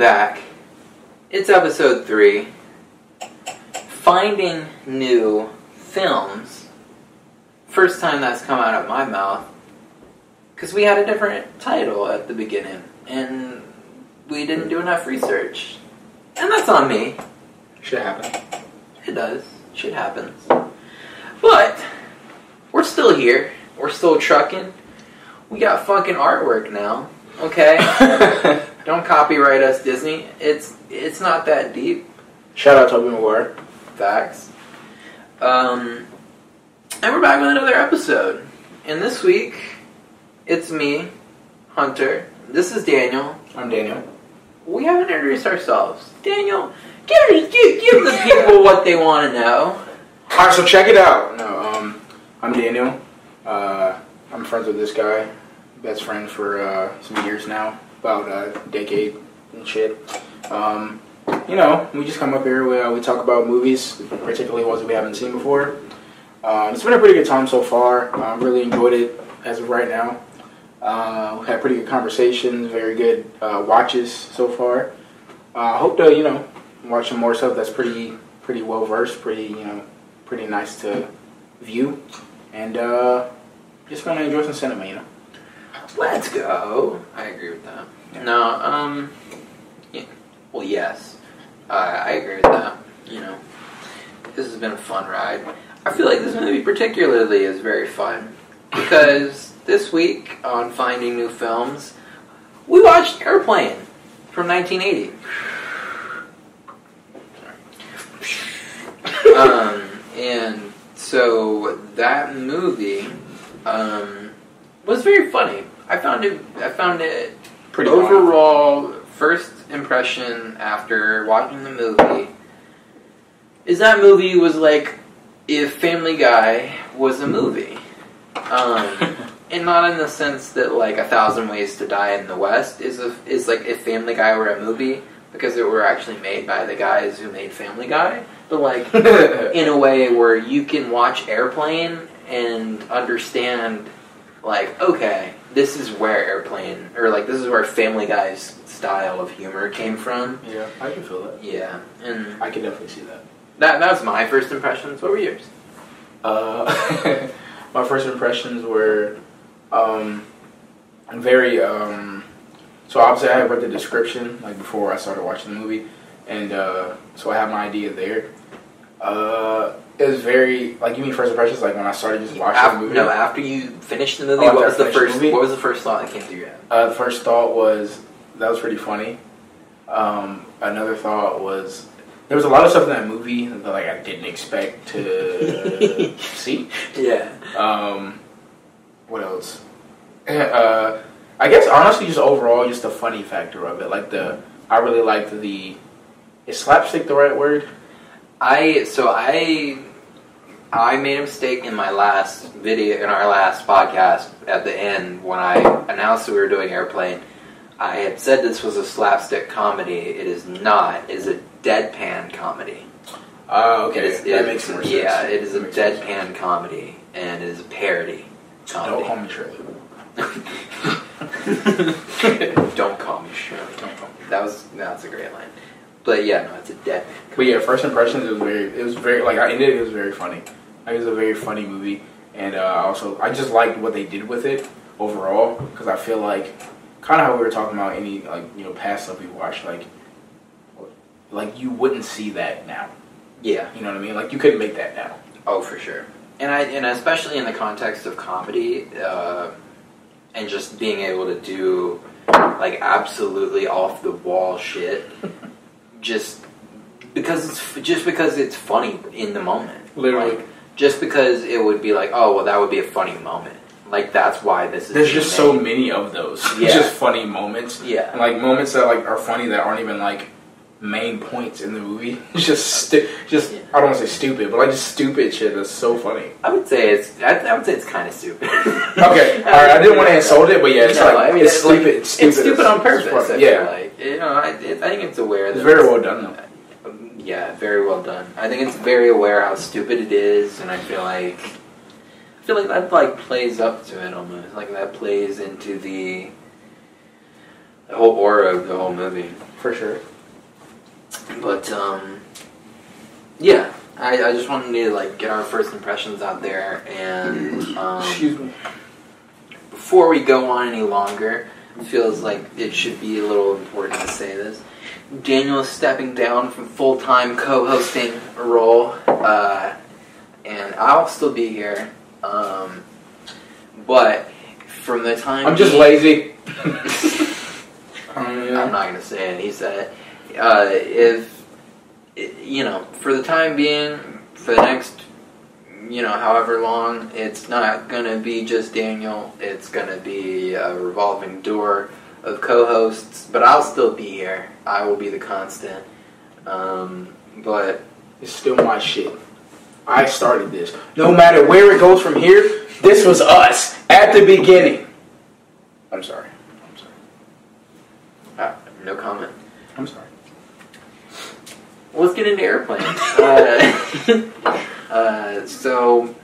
back. It's episode three. Finding new films. First time that's come out of my mouth. Because we had a different title at the beginning. And we didn't do enough research. And that's on me. Should happen. It does. Shit happens. But, we're still here. We're still trucking. We got fucking artwork now. Okay? Don't copyright us, Disney. It's it's not that deep. Shout out to Tobey Maguire. Facts. Um, and we're back with another episode. And this week, it's me, Hunter. This is Daniel. I'm Daniel. We haven't introduced ourselves. Daniel, give, give, give the people what they want to know. Alright, so check it out. No, um, I'm Daniel. Uh, I'm friends with this guy. Best friend for uh, some years now, about a decade and shit. Um, you know, we just come up here. We, uh, we talk about movies, particularly ones we haven't seen before. Um, it's been a pretty good time so far. I uh, really enjoyed it as of right now. Uh, we had pretty good conversations, very good uh, watches so far. I hope to, you know, watch some more stuff that's pretty pretty well versed, pretty you know, pretty nice to view, and uh, just gonna enjoy some cinema, you know. Let's go. I agree with that. Yeah. No, um, yeah, well, yes, uh, I agree with that. You know, this has been a fun ride. I feel like this movie particularly is very fun because this week on Finding New Films, we watched Airplane from 1980. um, and so that movie um, was very funny. I found it. I found it Pretty overall. First impression after watching the movie is that movie was like if Family Guy was a movie, um, and not in the sense that like A Thousand Ways to Die in the West is a, is like if Family Guy were a movie because it were actually made by the guys who made Family Guy, but like in a way where you can watch Airplane and understand, like, okay, this is where Airplane, or like, this is where Family Guy's style of humor came from. yeah, I can feel that. Yeah, and I can definitely see that. that, that was my first impressions. What were yours? Uh, my first impressions were um, very. Um, so obviously, I had read the description like before I started watching the movie, and uh, so I have my idea there. Uh, it was very like you mean first impressions like when I started just watching After, the movie. no, after you finished the movie, Oh, what was the first? movie? What was the first thought that came through your head? Uh, the first thought was that was pretty funny. Um, another thought was there was a lot of stuff in that movie that like I didn't expect to see. Yeah, Um, what else? Uh, I guess honestly, just overall, just the funny factor of it. Like the, I really liked the. Is slapstick the right word? I so I I made a mistake in my last video in our last podcast at the end when I announced that we were doing airplane. I had said this was a slapstick comedy. It is not. It is a deadpan comedy. Oh, okay, It is- that makes more sense. Yeah, it is a That sense. deadpan comedy and it is a parody Don't call me Shirley. Don't call me Shirley. Don't call me. That was that's a great line. But yeah, no, it's a deadpan. But yeah, first impressions it was very it was very like I ended it, it was very funny. It was a very funny movie, and uh, also I just liked what they did with it overall because I feel like kind of how we were talking about any like you know past stuff we watched like like you wouldn't see that now. Yeah. You know what I mean? Like you couldn't make that now. Oh, for sure. And I and especially in the context of comedy, uh, and just being able to do like absolutely off the wall shit, just because it's just because it's funny in the moment. Literally. Like, just because it would be like, oh well, that would be a funny moment. Like that's why this is. There's just so many of those. Yeah. It's just funny moments. Yeah. And, like moments that like are funny that aren't even like main points in the movie. It's just stu- just Yeah. I don't want to say stupid, but like just stupid shit that's so funny. I would say it's. I, I would say it's kind of stupid. Okay, all right. I didn't want to insult it, but yeah, it's No, like I mean, it's, it's like- stupid. it's stupid. It's stupid on purpose. It's I funny. feel Yeah, like you know, I, it, I think it's aware that it's very well done though. Um, Yeah, very well done. I think it's very aware how stupid it is, and I feel like I feel like that like plays up to it almost. Like that plays into the the whole aura of the whole movie. For sure. But um, yeah, I, I just wanted to like get our first impressions out there, and um, Excuse me. before we go on any longer, it feels like it should be a little important to say this. Daniel is stepping down from full time co hosting role, uh, and I'll still be here. Um, but from the time I'm just he- lazy. Um, I'm not gonna say it. He said it. Uh, if you know, for the time being, for the next, you know, however long, it's not gonna be just Daniel. It's gonna be a revolving door of co-hosts. But I'll still be here. I will be the constant. Um, but It's still my shit. I started this. No matter where it goes from here, this was us at the beginning. I'm sorry. I'm sorry. uh, no comment. I'm sorry. Let's get into airplane. uh, uh, so,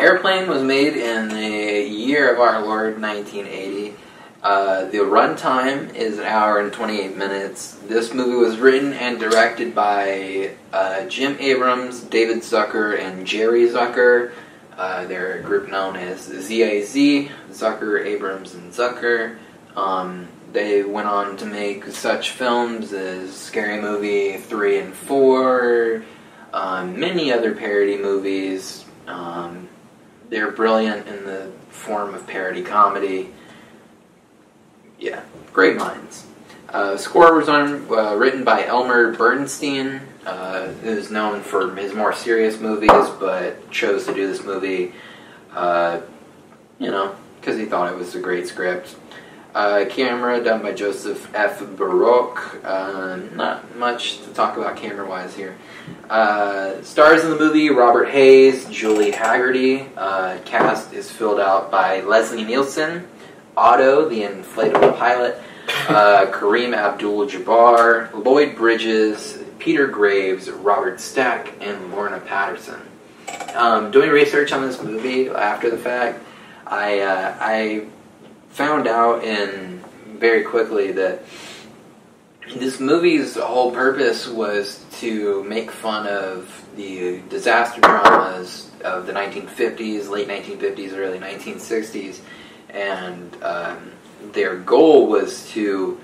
airplane was made in the year of our Lord 1980. Uh, the runtime is an hour and 28 minutes. This movie was written and directed by uh, Jim Abrahams, David Zucker, and Jerry Zucker. Uh, they're a group known as ZAZ, Zucker, Abrahams, and Zucker. Um, they went on to make such films as Scary Movie 3 and 4, um, many other parody movies. Um, they're brilliant in the form of parody comedy. Yeah, great minds. Uh, score was on, uh, written by Elmer Bernstein, uh, who's known for his more serious movies, but chose to do this movie, uh, you know, because he thought it was a great script. Uh, camera done by Joseph F. Biroc. Uh, not much to talk about camera wise here. Stars in the movie Robert Hays, Julie Hagerty. Cast is filled out by Leslie Nielsen, Otto, the inflatable pilot, uh, Kareem Abdul Jabbar, Lloyd Bridges, Peter Graves, Robert Stack, and Lorna Patterson. Um, doing research on this movie after the fact, I uh, I found out in very quickly that this movie's whole purpose was to make fun of the disaster dramas of the 1950s, late 1950s, early 1960s, and um, their goal was to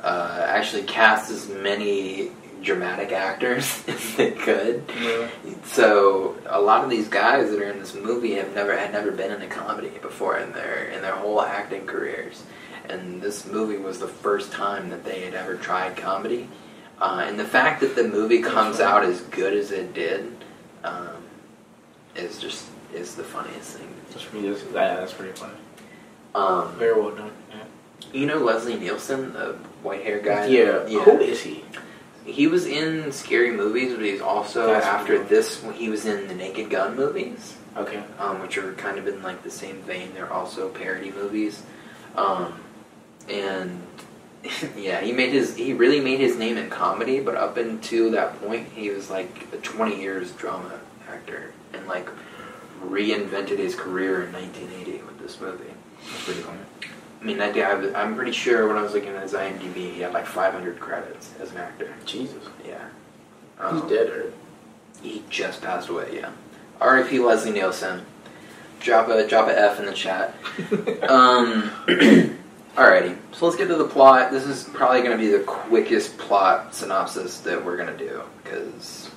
uh, actually cast as many dramatic actors as they could. Yeah. So a lot of these guys that are in this movie have never had never been in a comedy before in their in their whole acting careers, and this movie was the first time that they had ever tried comedy. Uh, and the fact that the movie comes out as good as it did um, is just is the funniest thing. That's pretty, yeah, that's pretty funny. Um, Very well done. you know Leslie Nielsen, the white hair guy. Yeah. Who is he? He was in scary movies, but he's also That's after cool. this he was in the Naked Gun movies. Okay. um, which are kind of in like the same vein. They're also parody movies, um, and yeah, he made his he really made his name in comedy. But up until that point, he was like a twenty years drama actor and like reinvented his career in 1980 with this movie. That's pretty funny. I mean, I, I was, I'm pretty sure when I was looking at his IMDb, he had like 500 credits as an actor. Jesus. Yeah, He's Um, dead, or He just passed away. Yeah. R.I.P. Leslie Nielsen. Drop a drop a F in the chat. Um. alrighty. So let's get to the plot. This is probably going to be the quickest plot synopsis that we're going to do because,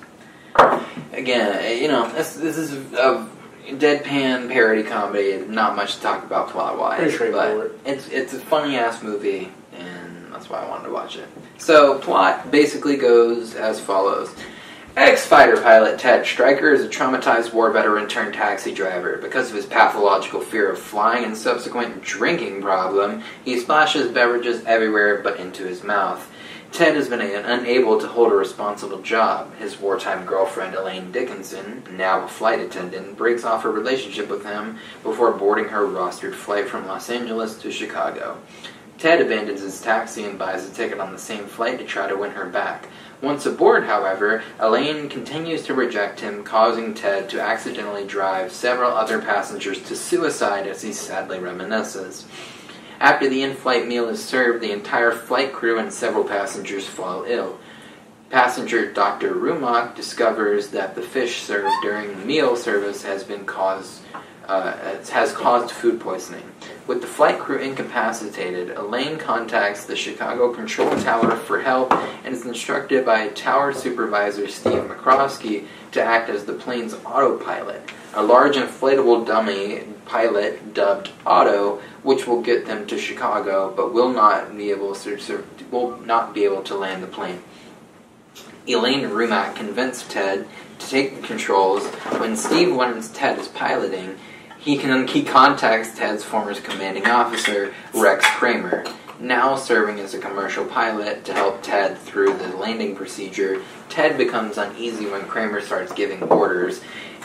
again, eh, you know, this this is a deadpan parody comedy. Not much to talk about plot wise. Straightforward. But it's it's a funny ass movie, and that's why I wanted to watch it. So plot basically goes as follows. Ex-fighter pilot Ted Stryker is a traumatized war veteran turned taxi driver. Because of his pathological fear of flying and subsequent drinking problem, he splashes beverages everywhere but into his mouth. Ted has been unable to hold a responsible job. His wartime girlfriend Elaine Dickinson, now a flight attendant, breaks off her relationship with him before boarding her rostered flight from Los Angeles to Chicago. Ted abandons his taxi and buys a ticket on the same flight to try to win her back. Once aboard, however, Elaine continues to reject him, causing Ted to accidentally drive several other passengers to suicide as he sadly reminisces. After the in-flight meal is served, the entire flight crew and several passengers fall ill. Passenger Dr. Rumack discovers that the fish served during the meal service has been caused uh, has caused food poisoning. With the flight crew incapacitated, Elaine contacts the Chicago Control Tower for help and is instructed by Tower Supervisor Steve McCroskey to act as the plane's autopilot, a large inflatable dummy pilot dubbed Otto, which will get them to Chicago, but will not be able to will not be able to land the plane. Elaine Rumack convinced Ted to take the controls. When Steve learns Ted is piloting, he can he contacts Ted's former commanding officer, Rex Kramer, now serving as a commercial pilot to help Ted through the landing procedure. Ted becomes uneasy when Kramer starts giving orders,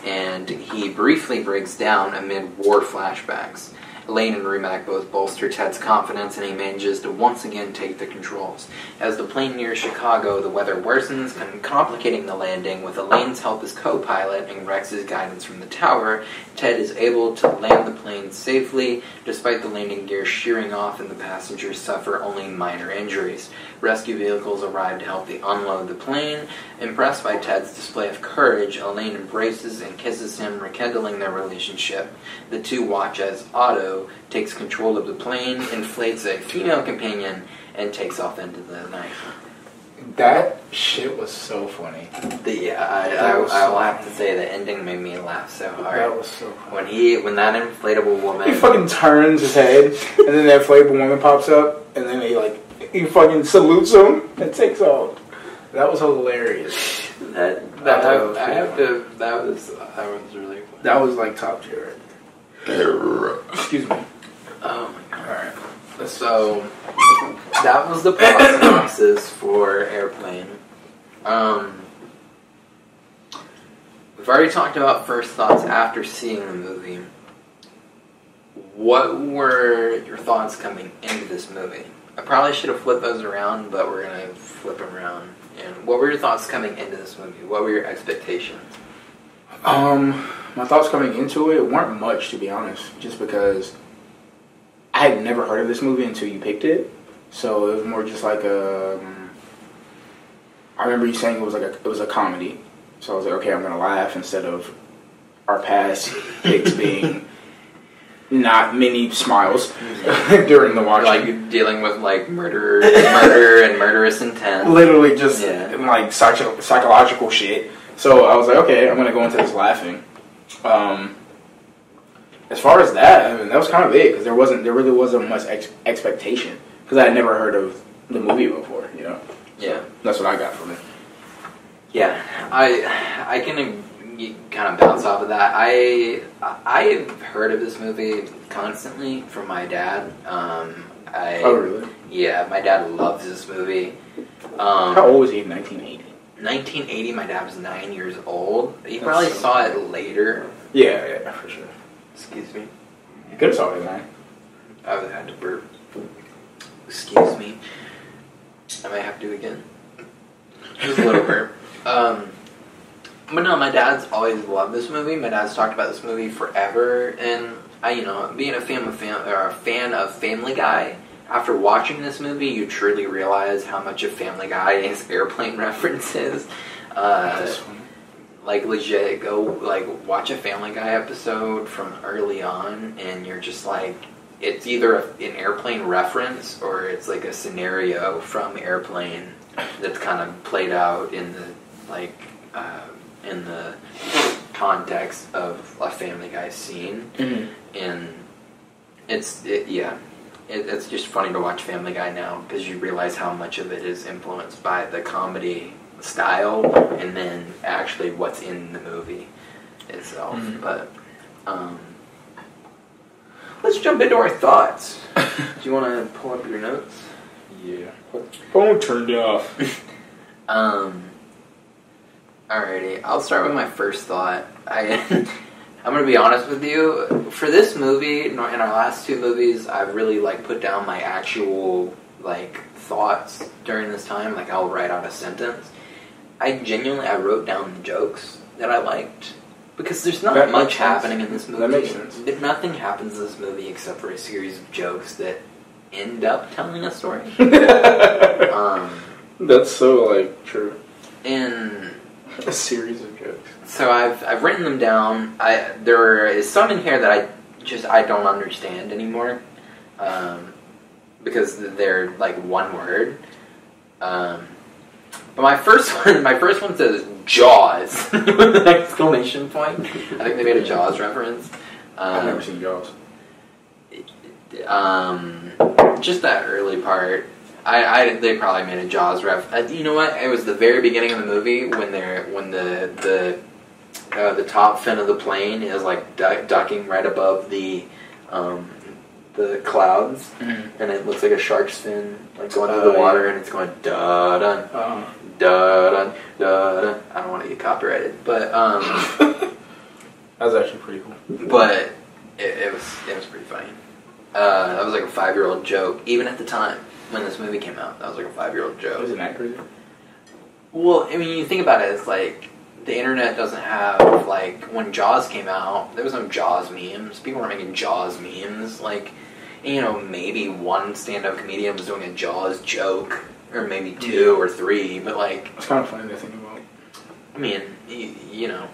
and he briefly breaks down amid war flashbacks. Lane and Rumack both bolster Ted's confidence, and he manages to once again take the controls. As the plane nears Chicago, the weather worsens, and complicating the landing. With Elaine's help as co-pilot and Rex's guidance from the tower, Ted is able to land the plane safely, despite the landing gear shearing off and the passengers suffer only minor injuries. Rescue vehicles arrive to help the unload the plane. Impressed by Ted's display of courage, Elaine embraces and kisses him, rekindling their relationship. The two watch as Otto takes control of the plane, inflates a female companion, and takes off into the night. That shit was so funny. The, yeah, I, I, I, I will have to say the ending made me laugh so hard. That was so funny. When he, when that inflatable woman, He fucking turns his head, and then that inflatable woman pops up, and then he like he fucking salutes him and takes off. That was hilarious. that, that, That I, was I have to, that was, that was really funny. That was like top tier. Excuse me. Oh my god. All right. So that was the plot synopsis for Airplane. Um, we've already talked about first thoughts after seeing the movie. What were your thoughts coming into this movie? I probably should have flipped those around, but we're gonna flip them around. And what were your thoughts coming into this movie? What were your expectations? Um, my thoughts coming into it weren't much, to be honest, just because I had never heard of this movie until you picked it. So it was more just like a. Um, I remember you saying it was like a it was a comedy, so I was like, okay, I'm gonna laugh instead of our past picks being not many smiles during the watching. Like dealing with like murder, murder, and murderous intent. literally just Yeah. like psycho- psychological shit. So I was like, okay, I'm gonna go into this laughing. Um, as far as that, I mean, that was kind of it because there wasn't, there really wasn't much ex- expectation because I had never heard of the movie before. You know, Yeah. that's what I got from it. Yeah, I I can kind of bounce off of that. I I've heard of this movie constantly from my dad. Um, I Oh, really? yeah, my dad loves this movie. Um, How old was he in 1980? 1980. My dad was nine years old. He That's probably so saw it later. Yeah, yeah, for sure. Excuse me. You could have saw it, man. I would have had to burp. Excuse me. I might have to again. Just a little burp. Um, but no, my dad's always loved this movie. My dad's talked about this movie forever, and I, you know, being a fan of fam- or a fan of Family Guy. After watching this movie, you truly realize how much of Family Guy is airplane references. Uh, like legit go like watch a family guy episode from early on and you're just like it's either a, an airplane reference or it's like a scenario from airplane that's kind of played out in the like uh, in the context of a family guy scene Mhm. and it's it, yeah it, it's just funny to watch family guy now because you realize how much of it is influenced by the comedy style and then actually what's in the movie itself Mhm. but um, let's jump into our thoughts do you want to pull up your notes Yeah. Phone turned off. Um. Alrighty, I'll start with my first thought. I, I'm gonna be honest with you. For this movie, in our in our last two movies, I've really like put down my actual like thoughts during this time. Like I'll write out a sentence. I genuinely I wrote down the jokes that I liked because there's not That much sense. happening in this movie. That makes sense. If nothing happens in this movie except for a series of jokes that end up telling a story. um, That's so like true. and A series of jokes. so I've I've written them down. I there is some in here that I just I don't understand anymore, um, because they're like one word. Um, but my first one, my first one says Jaws with an exclamation point. I think they made a Jaws reference. I've Um, never seen Jaws. um, just that early part. I, I they probably made a Jaws ref. Uh, you know what? It was the very beginning of the movie when they're when the the uh, the top fin of the plane is like duck, ducking right above the um, the clouds, and it looks like a shark's fin like going through Oh, the water, yeah. and it's going da dun da dun da dun. I don't want to get copyrighted, but um, that was actually pretty cool. but it, it was it was pretty funny. Uh, that was like a five year old joke, even at the time when this movie came out. That was like a five year old joke. Isn't that crazy? Well, I mean, you think about it, it's like the internet doesn't have like when Jaws came out, there was no Jaws memes. People weren't making Jaws memes. Like, you know, maybe one stand-up comedian was doing a Jaws joke, or maybe two or three. But like, It's kind of funny to think about. I mean, you, you know,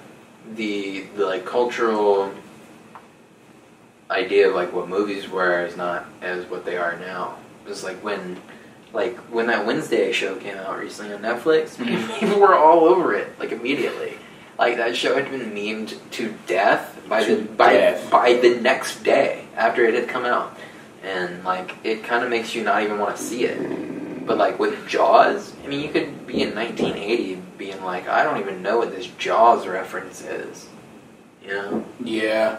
the the like cultural idea of like what movies were is not as what they are now. It's like when like when that Wednesday show came out recently on Netflix, Mhm. people were all over it like immediately. Like that show had been memed to death by To the by death. by the next day after it had come out, and like it kind of makes you not even want to see it. But like with Jaws, I mean, you could be in 1980 being like, I don't even know what this Jaws reference is, you know, Yeah.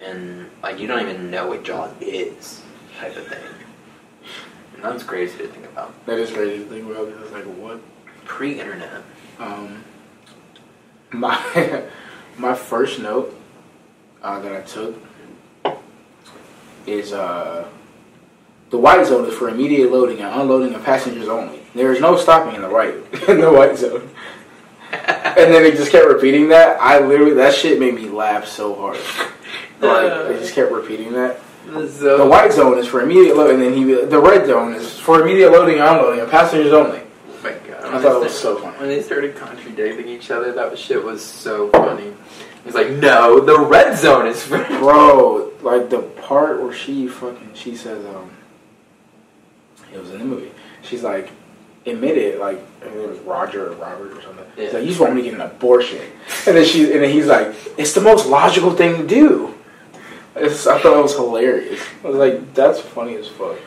and like you don't even know what Jaws is, type of thing. That's crazy to think about. That is crazy to think about because it's like what? Pre-internet. Um, my my first note uh, that I took is uh, the white zone is for immediate loading and unloading of passengers only. There is no stopping in the white in the white zone. And then they just kept repeating that. I literally that shit made me laugh so hard. Like they just kept repeating that. So The white zone is for immediate loading, and then he the red zone is for immediate loading and unloading of passengers only. Oh my god! I thought it was so funny. When they started contradicting each other, that shit was so funny. He's like, "No, the red zone is for." Bro, like the part where she fucking she says um it was in the movie. She's like admitted like I think it was Roger or Robert or something. He's like, You just want me to get an abortion. And then she and then he's like, It's the most logical thing to do. It's, I thought it was hilarious. I was like, that's funny as fuck.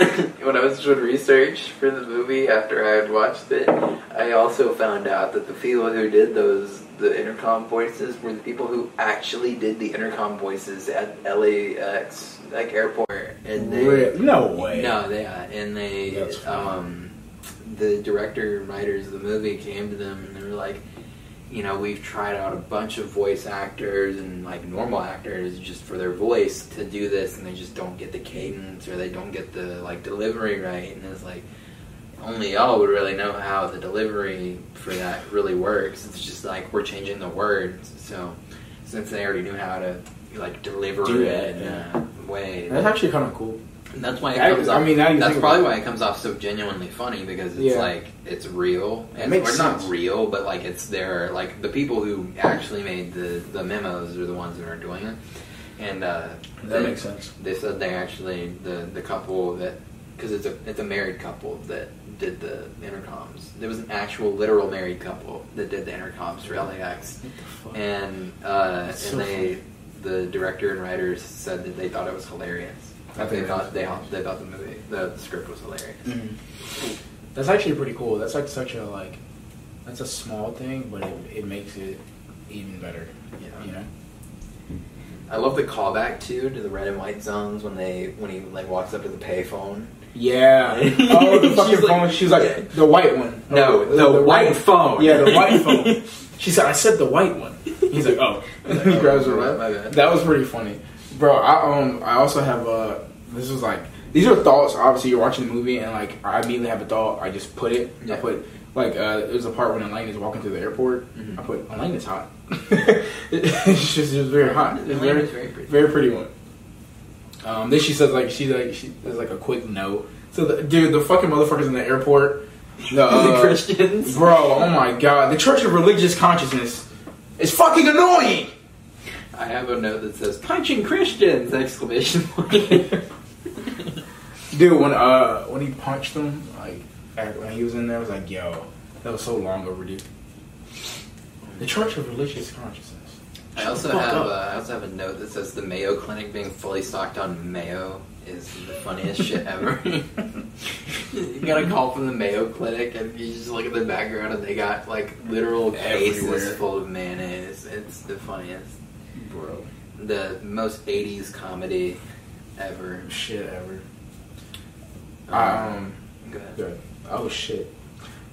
when I was doing research for the movie after I had watched it, I also found out that the people who did those the intercom voices were the people who actually did the intercom voices at LAX like airport, and they Re- no way. no, they uh, and they That's funny. um, the director and writers of the movie came to them and they were like, you know, we've tried out a bunch of voice actors and like normal actors just for their voice to do this, and they just don't get the cadence or they don't get the like delivery right, and it's like. Only y'all would really know how the delivery for that really works. It's just like we're changing the words. So since they already knew how to like deliver Do it that, in a way, That's actually kind of cool. And that's why it I- comes I off. mean, now you that's think probably about why it comes off so genuinely funny because it's Yeah. like it's real. It It's, makes or not sense. real, but like it's there. Like the people who actually made the the memos are the ones that are doing it, and uh, That they, makes sense. They said they actually the the couple that because it's a it's a married couple that did the intercoms. There was an actual literal married couple that did the intercoms for LAX, and uh, and That's so they the director and writers said that they thought it was hilarious. I they think thought they they thought the movie the script was hilarious. Mm-hmm. That's actually pretty cool. That's like such a like, that's a small thing, but it, it makes it even better. Yeah. You know. I love the callback too to the red and white zones when they when he like walks up to the payphone. Yeah. oh, the fucking She's like- phone. She was like the white one. No, the, white phone. Yeah, the white phone. She said, "I said the white one." He's like, "Oh." he grabs her. my, my. That was pretty funny, bro. I um I also have a. this is like these are thoughts. Obviously, you're watching the movie and like I immediately have a thought. I just put it. Yeah. I put like uh there's a part when Elaine is walking through the airport. Mhm. I put Elaine is hot. it's just it was very hot. It's Elaine very very pretty. very pretty one. Um, then she says like she like she there's like a quick note. So the, dude, the fucking motherfuckers in the airport, the, the uh, Christians. bro. Oh my god, the Church of Religious Consciousness is fucking annoying. I have a note that says "punching Christians!" exclamation point. Dude, when uh when he punched him, like at- when he was in there, I was like, yo, that was so long overdue. The Church of Religious Consciousness. I also have uh, I also have a note that says the Mayo Clinic being fully stocked on mayo is the funniest shit ever. you got a call from the Mayo Clinic and you just look at the background and they got like literal cases Everywhere. full of mayonnaise. It's the funniest, bro. the most '80s comedy ever. Shit ever. Um, Um, go ahead. good. Oh shit,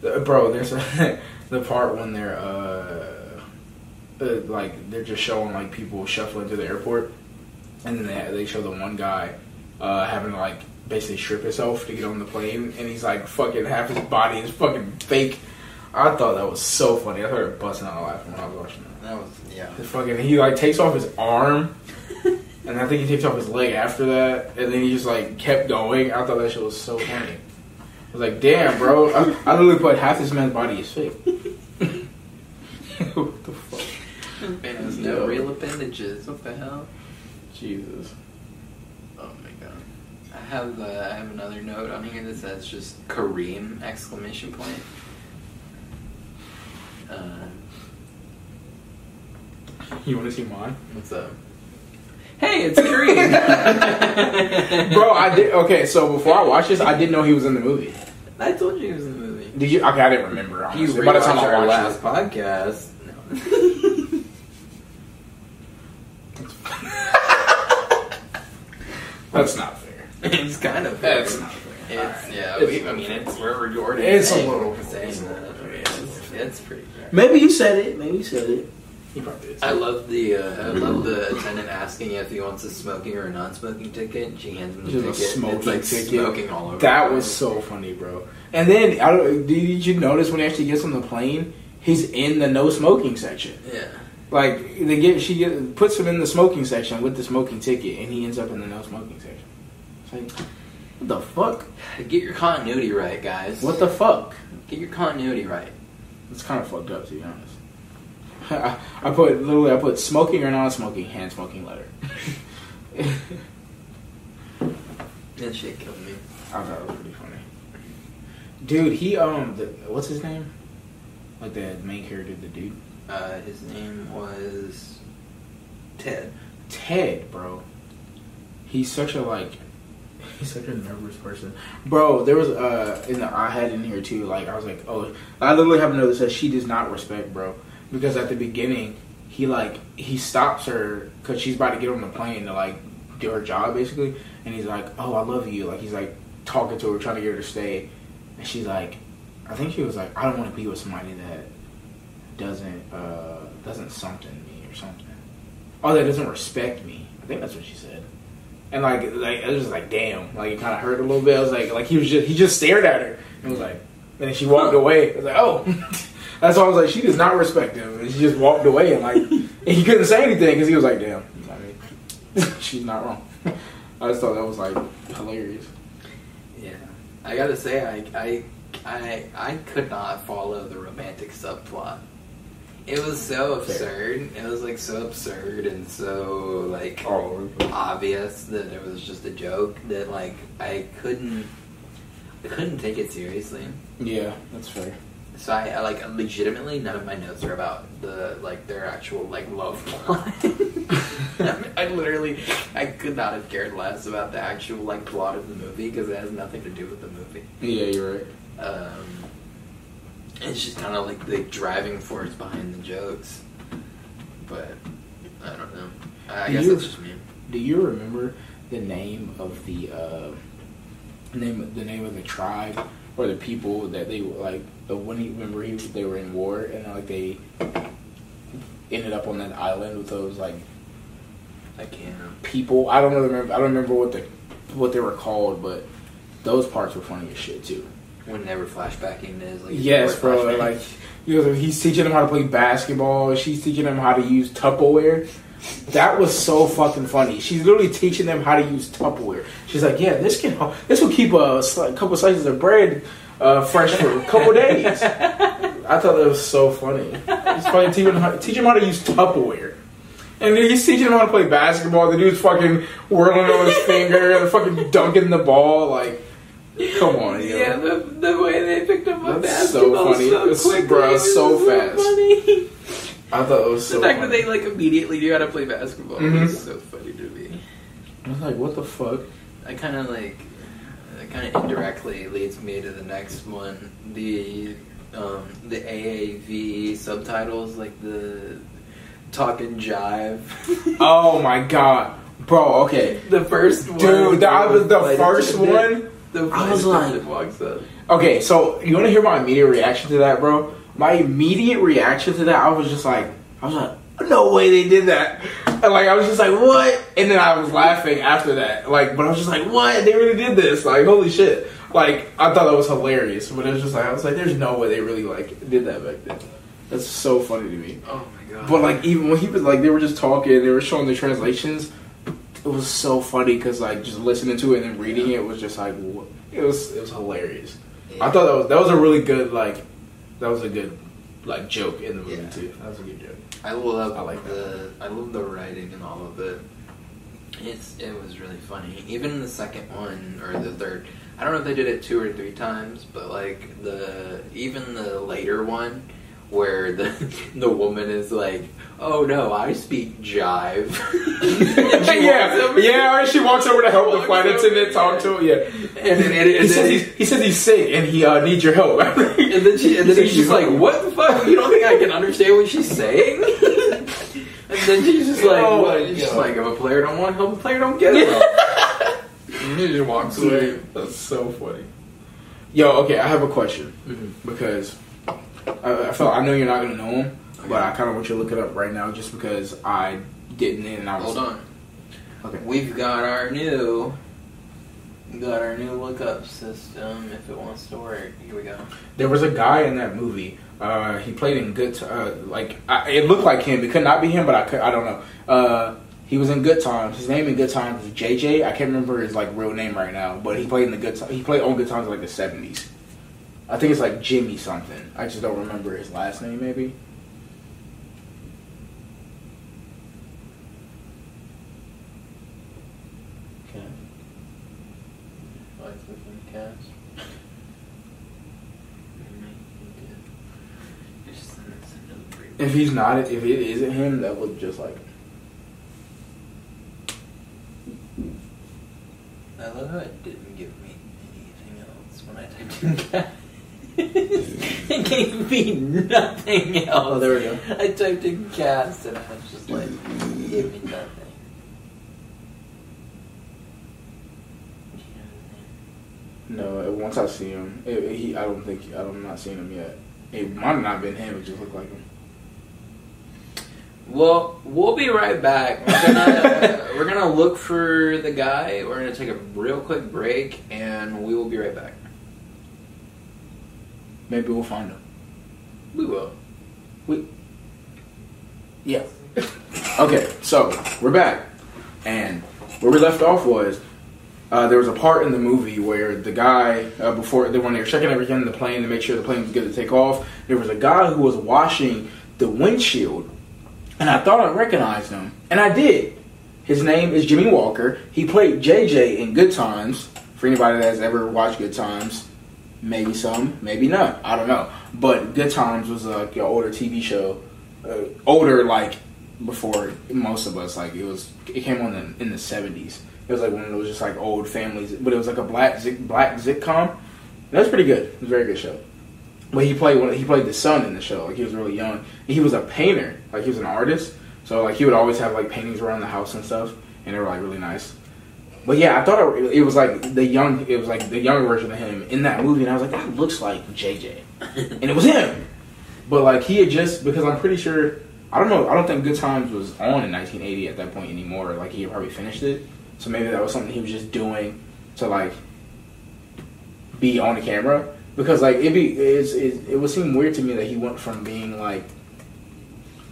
The- bro. There's a, the part when they're uh, uh, like they're just showing like people shuffling to the airport, and then they they show the one guy uh having to like basically strip himself to get on the plane, and he's like fucking half his body is fucking fake. I thought that was so funny. I started busting out laughing when I was watching that. That was yeah. His fucking he like takes off his arm, and I think he takes off his leg after that, and then he just like kept going. I thought that shit was so funny. I was like, damn, bro, I, I literally put half this man's body is fake. what the fuck? Man, there's no real appendages. What the hell? Jesus. Oh my god. I have uh, I have another note on here that says just Kareem exclamation point. Um, You want to see mine, what's up? Hey, it's Kareem. bro? I did. Okay, so before I watched this, I didn't know he was in the movie. I told you he was in the movie. Did you? Okay, I didn't remember. You Honestly. By the time rewatched I our watched last it, podcast. No. that's not fair. it's kind of That's fair. not fair. It's Alright. yeah. It's- we, I mean, it's we're recording. It's a little- saying it's a that. little- I It's, it's pretty fair. Maybe you said it. Maybe you said it. He probably did. I love the uh, I love the attendant asking if he wants a smoking or a non-smoking ticket. and She hands him the Just a ticket. smoking it's like ticket. smoking all over. That the was place. so funny, bro. And then I don't. Did you notice when he actually gets on the plane? He's in the no smoking section. yeah. Like they get, she get, puts him in the smoking section with the smoking ticket, and he ends up in the no smoking section. It's like, what the fuck? Get your continuity right, guys. What the fuck? Get your continuity right. It's kind of fucked up, to be honest. I, put literally, I put smoking or non-smoking, hand smoking letter. That shit killed me. I thought it was pretty funny. Dude, he um, the, what's his name? Like the main character, the dude. Uh, his name was Ted. Ted, bro. He's such a like he's such a nervous person. Bro, there was uh in the I had in here too, like I was like, oh I literally have a note that says she does not respect bro. Because at the beginning he like he stops her because she's about to get on the plane to like do her job basically and he's like, Oh, I love you like he's like talking to her, trying to get her to stay and she's like I think she was like, I don't want to be with somebody that doesn't uh doesn't something me or something. Oh, that doesn't respect me. I think that's what she said. And like, like it was just like, damn. Like it kind of hurt a little bit. I was like, like he was just he just stared at her and was like, and then she walked away. I was like, oh, that's why I was like, she does not respect him. And she just walked away and like, and he couldn't say anything because he was like, damn. I mean, she's not wrong. I just thought that was like hilarious. Yeah. I gotta say, I, I, I, I could not follow the romantic subplot. It was so Fair. absurd. It was like so absurd and so like All over. the place. obvious that it was just a joke that like I couldn't, I couldn't take it seriously. Yeah, that's fair. So I, I like legitimately none of my notes are about the like their actual like love plot. I, mean, I literally I could not have cared less about the actual like plot of the movie because it has nothing to do with the movie. Yeah, you're right. Um, it's just kind of like the driving force behind the jokes. But I don't know. I Do guess you- that's just me. Do you remember the name of the uh, name the name of the tribe or the people that they like the when he remember he they were in war and like they ended up on that island with those like can't. people. I don't know remember I don't remember what the what they were called, but those parts were funny as shit too. When they were flashbacking is like Yes, bro. Like you know, he's teaching them how to play basketball. She's teaching them how to use Tupperware. That was so fucking funny. She's literally teaching them how to use Tupperware. She's like, "Yeah, this can this will keep a, sli- couple slices of bread uh, fresh for a couple days." I thought that was so funny. It's funny teaching him how, teach him how to use Tupperware. And then he's teaching him how to play basketball. The dude's fucking whirling on his finger and fucking dunking the ball. Like, come on, yo. Yeah, the, the way they picked up a That's so basketball funny. so It's- quickly, bro, it was so fast. funny. I thought it was so the fact funny. that they like immediately knew how to play basketball Mhm. was so funny to me. I was like, what the fuck? I kind of like, that kind of indirectly leads me to the next one. The um, the AAV subtitles, like the talking jive. Oh my god, bro. Okay, the first one, dude, that was the flight first one. The I was flight like- walks up. Okay, so you want to hear my immediate reaction to that, bro? My immediate reaction to that, I was just like, I was like, no way they did that. And like, I was just like, what? And then I was laughing after that. Like, but I was just like, what? They really did this? Like, holy shit! Like, I thought that was hilarious. But it was just like, I was like, there's no way they really like did that back then. That's so funny to me. Oh my god! But like even when he was like they were just talking, they were showing the translations. It was so funny because like just listening to it and then reading it was just like it was it was hilarious. I thought that was that was a really good like that was a good like joke in the movie Yeah. too. That was a good joke. I love I like the I love the writing and all of it. It's it was really funny. Even the second one or the third. I don't know if they did it two or three times, but like the even the later one where the the woman is like, "Oh no, I speak jive." Yeah, yeah. Or she walks over to help the Walks flight over, attendant talk to him. Yeah, And then, and, he, and says then, he's, he says he's sick and he uh, needs your help. and then she and then he's just like, "What the fuck? You don't think I can understand what she's saying?" and then she's just like, Oh "What?" my She's just like, "If a player don't want help, a player don't get it." and he just walks away. That's so funny. Yo, okay, I have a question Mm-hmm. because I, I felt I know you're not gonna know him, but I kind of want you to look it up right now just because I didn't and I was Hold on. Okay. We've got our new, got our new lookup system. If it wants to work, here we go. There was a guy in that movie. Uh, he played in Good. Ti- Uh, like I, it looked like him. It could not be him, but I could, I don't know. Uh, he was in Good Times. His name in Good Times was JJ. I can't remember his like real name right now, but he played in the Good. Ti- He played on Good Times in, like the seventies. I think it's like Jimmy something. I just don't remember his last name. Maybe. Okay. Like within cast. Just send this into the brief. If he's not, if it isn't him, that would just like. I love how it didn't give me anything else when I typed in cast. It gave me nothing else. Oh, there we go. I typed in cast and I was just like, it gave me nothing. No, uh, once I see him, it, he. I don't think I'm not seeing him yet. It might have not been him. It just looked like him. Well, we'll be right back. We're gonna we're gonna look for the guy. We're gonna take a real quick break, and we will be right back. Maybe we'll find him. We will. We. Yeah. okay, so we're back, and where we left off was uh, there was a part in the movie where the guy uh, before when they were checking everything in the plane to make sure the plane was good to take off, there was a guy who was washing the windshield, and I thought I recognized him, and I did. His name is Jimmie Walker. He played JJ in Good Times. For anybody that has ever watched Good Times, maybe some, maybe not. I don't know. But Good Times was like an older TV show, uh, older like before most of us. Like it was, it came on in, in the seventies. It was like one of those just like old families, but it was like a black black sitcom. That was pretty good. It was a very good show. But he played one. He played the son in the show. Like he was really young. And he was a painter. Like he was an artist. So like he would always have like paintings around the house and stuff, and they were like really nice. But yeah, I thought it, it was like the young. It was like the young version of him in that movie, and I was like, that looks like JJ, and it was him. But like he had just because I'm pretty sure I don't know I don't think Good Times was on in 1980 at that point anymore. Like he had probably finished it, so maybe that was something he was just doing to like be on the camera because like it be it's, it, it would seem weird to me that he went from being like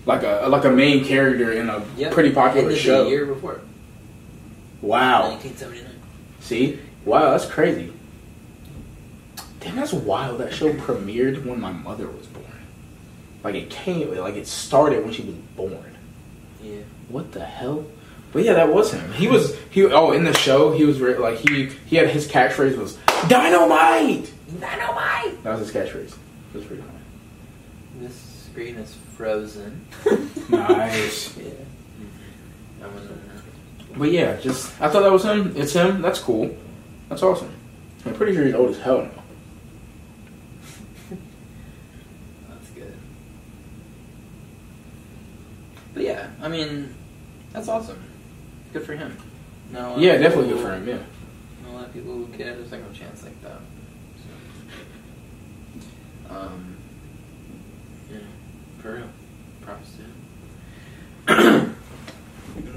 like a like a main character in a Yep. pretty popular show. The year before. Wow. 1979. See? Wow, that's crazy. Damn, that's wild. That show premiered when my mother was born. Like it came, like it started when she was born. Yeah. What the hell? But yeah, that was him. He was he. Oh, in the show, he was re- like he he had his catchphrase was dynamite. Dynamite! That was his catchphrase. It was pretty funny. This screen is frozen. Nice. Yeah. I wasn't. But yeah, just I thought that was him. It's him. That's cool. That's awesome. I'm pretty sure he's old as hell now. That's good. But yeah, I mean, that's awesome. Good for him. No. Yeah, definitely good for him. Yeah. A lot of people who get a second chance like that. So, um, yeah, for real. Props to him.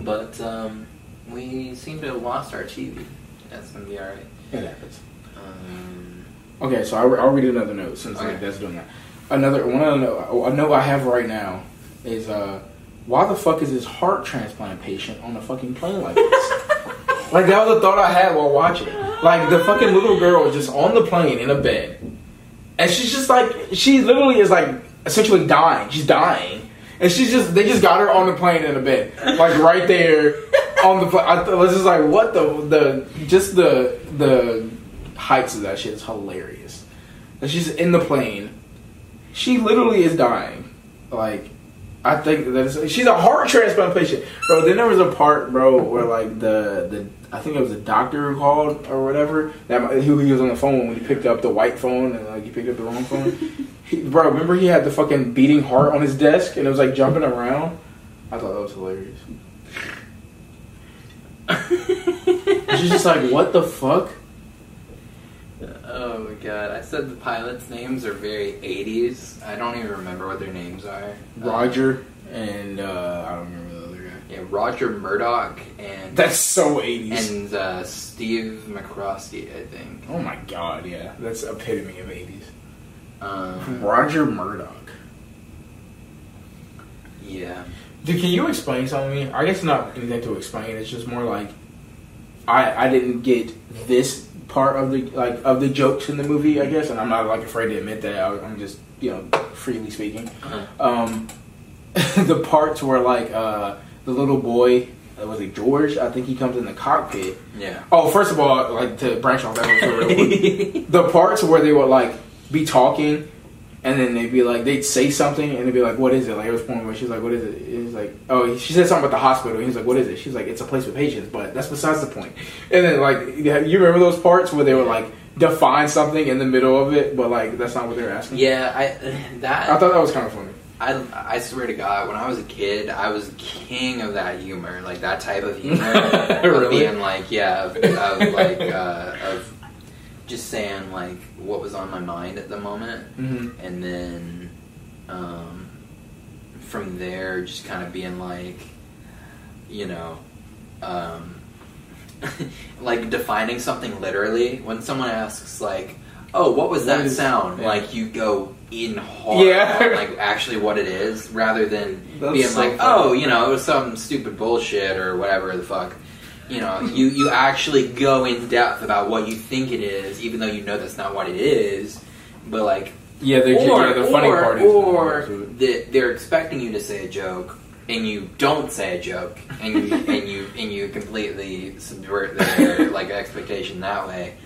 but um, we seem to have lost our TV. That's gonna be alright. It happens. Um, Okay, so I'll, I'll read another note since Okay. that's doing that. Another one the note, a note I have right now is uh, why the fuck is this heart transplant patient on a fucking plane like this? like that was a thought I had while watching. Like the fucking little girl is just on the plane in a bed, and she's just like she literally is like essentially dying. She's dying, and she's just they just got her on the plane in a bed, like right there on the. I th- was just like, what the the just the the heights of that shit is hilarious. And she's in the plane. She literally is dying. Like, I think that is, she's a heart transplant patient, bro. Then there was a part, bro, where like the the I think it was the doctor who called or whatever. That who he was on the phone when he picked up the white phone and like he picked up the wrong phone. he, bro, remember he had the fucking beating heart on his desk and it was like jumping around. I thought that was hilarious. She's just like, what the fuck? oh my god! I said the pilots' names are very '80s. I don't even remember what their names are. Roger and uh, I don't remember the other guy. Yeah, Roger Murdock and That's so 80s. and uh, Steve McCroskey, I think. oh my god, yeah. That's epitome of 80s. Um, Roger Murdock. yeah. Dude, can you explain something to me? I guess not anything to explain. It's just more like I I didn't get this part of the like of the jokes in the movie. I guess, and I'm not like afraid to admit that. I, I'm just you know freely speaking. Uh-huh. Um, the parts where like uh the little boy uh, was it George? I think he comes in the cockpit. Yeah. Oh, first of all, like to branch off that one for real quick. the parts where they would like be talking and then they'd be like they'd say something and they'd be like what is it? Like it was point where she's like what is it? He's like oh she said something about the hospital. He's like what is it? She's like it's a place with patients but that's besides the point. and then like you remember those parts where they would like define something in the middle of it but like that's not what they're asking? Yeah, I that I thought that was kind of funny. I, I swear to God, when I was a kid, I was king of that humor, like that type of humor, Really? of being like, yeah, of, of like, uh, of just saying like what was on my mind at the moment, mm-hmm. and then um, from there, just kind of being like, you know, um, like defining something literally. When someone asks like, "Oh, what was that What is- sound?" yeah. Like you go in hard, Yeah. on, like actually what it is, rather than That's being so like, funny. "Oh, you know, it was some stupid bullshit or whatever the fuck." You know, you you actually go in depth about what you think it is, even though you know that's not what it is. But like, yeah, they're, or yeah, the funny or, part is or that they're expecting you to say a joke and you don't say a joke and you and you and you completely subvert their like expectation that way.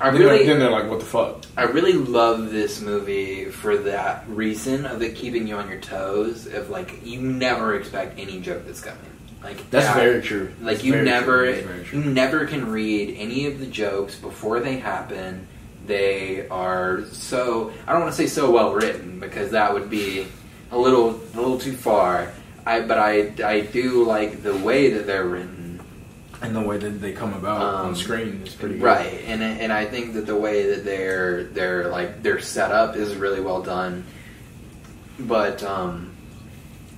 I really then they're like what the fuck I really love this movie for that reason of it keeping you on your toes of like you never expect any joke that's coming. Like that's that- very true like That's you never you never can read any of the jokes before they happen. They are so I don't want to say so well written because that would be a little a little too far. I but I I do like the way that they're written. and the way that they come about on Um, screen is pretty good. Right. And and I think that the way that they're they're like their setup is really well done. But um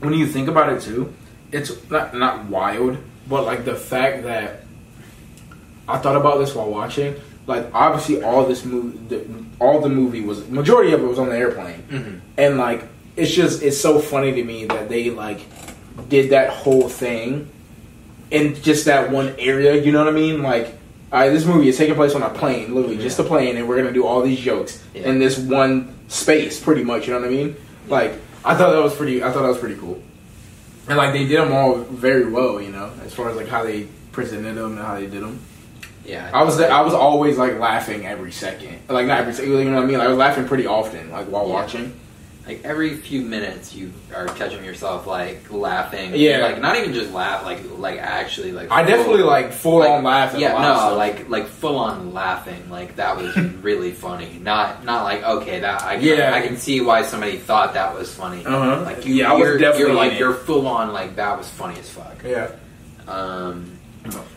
when you think about it too, it's not not wild, but like the fact that I thought about this while watching. Like obviously, all this movie, the, all the movie was majority of it was on the airplane, mhm. and like it's just it's so funny to me that they like did that whole thing in just that one area. You know what I mean? Like, right, this movie is taking place on a plane, literally just a plane, and we're gonna do all these jokes Yeah. in this one space, pretty much. You know what I mean? Like, I thought that was pretty. I thought that was pretty cool, and like they did them all very well. You know, as far as like how they presented them and how they did them. Yeah, I was I was always like laughing every second, like not every second. You know what I mean? Like, I was laughing pretty often, like while Yeah. watching. Like every few minutes you are catching yourself like laughing. Yeah. like not even just laugh, like like actually like. I definitely like full like, on laughing. Yeah, a lot of no, like like full on laughing. Like that was really funny. Not not like okay, that I can, Yeah. I can see why somebody thought that was funny. Uh-huh. Like you, Yeah, I was definitely you're like you're full on like that was funny as fuck. yeah. Um,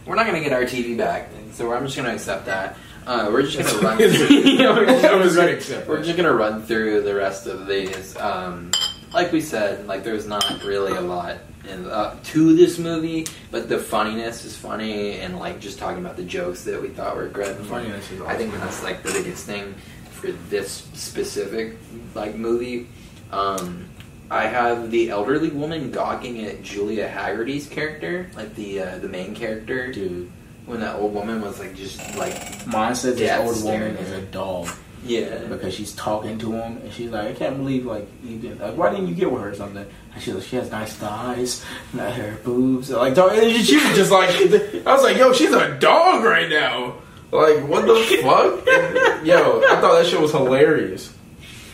we're not gonna get our TV back, so I'm just gonna accept that. Uh, we're just gonna run. I we're, just gonna gonna, we're just gonna run through the rest of these. Um, like we said, like there's not really a lot in, uh, to this movie, but the funniness is funny, and like just talking about the jokes that we thought were good. Funniness is I think that's like the biggest thing for this specific like movie. Um, I have the elderly woman gawking at Julia Hagerty's character, like the uh, the main character. Dude, When that old woman was like just like mine says this old woman is a dog yeah because she's talking to him and she's like, I can't believe like you did like why didn't you get with her or something? And she like she has nice thighs, not her boobs, like dog. And she was just like, I was like, yo, she's a dog right now. Like what the fuck? And, yo, I thought that shit was hilarious.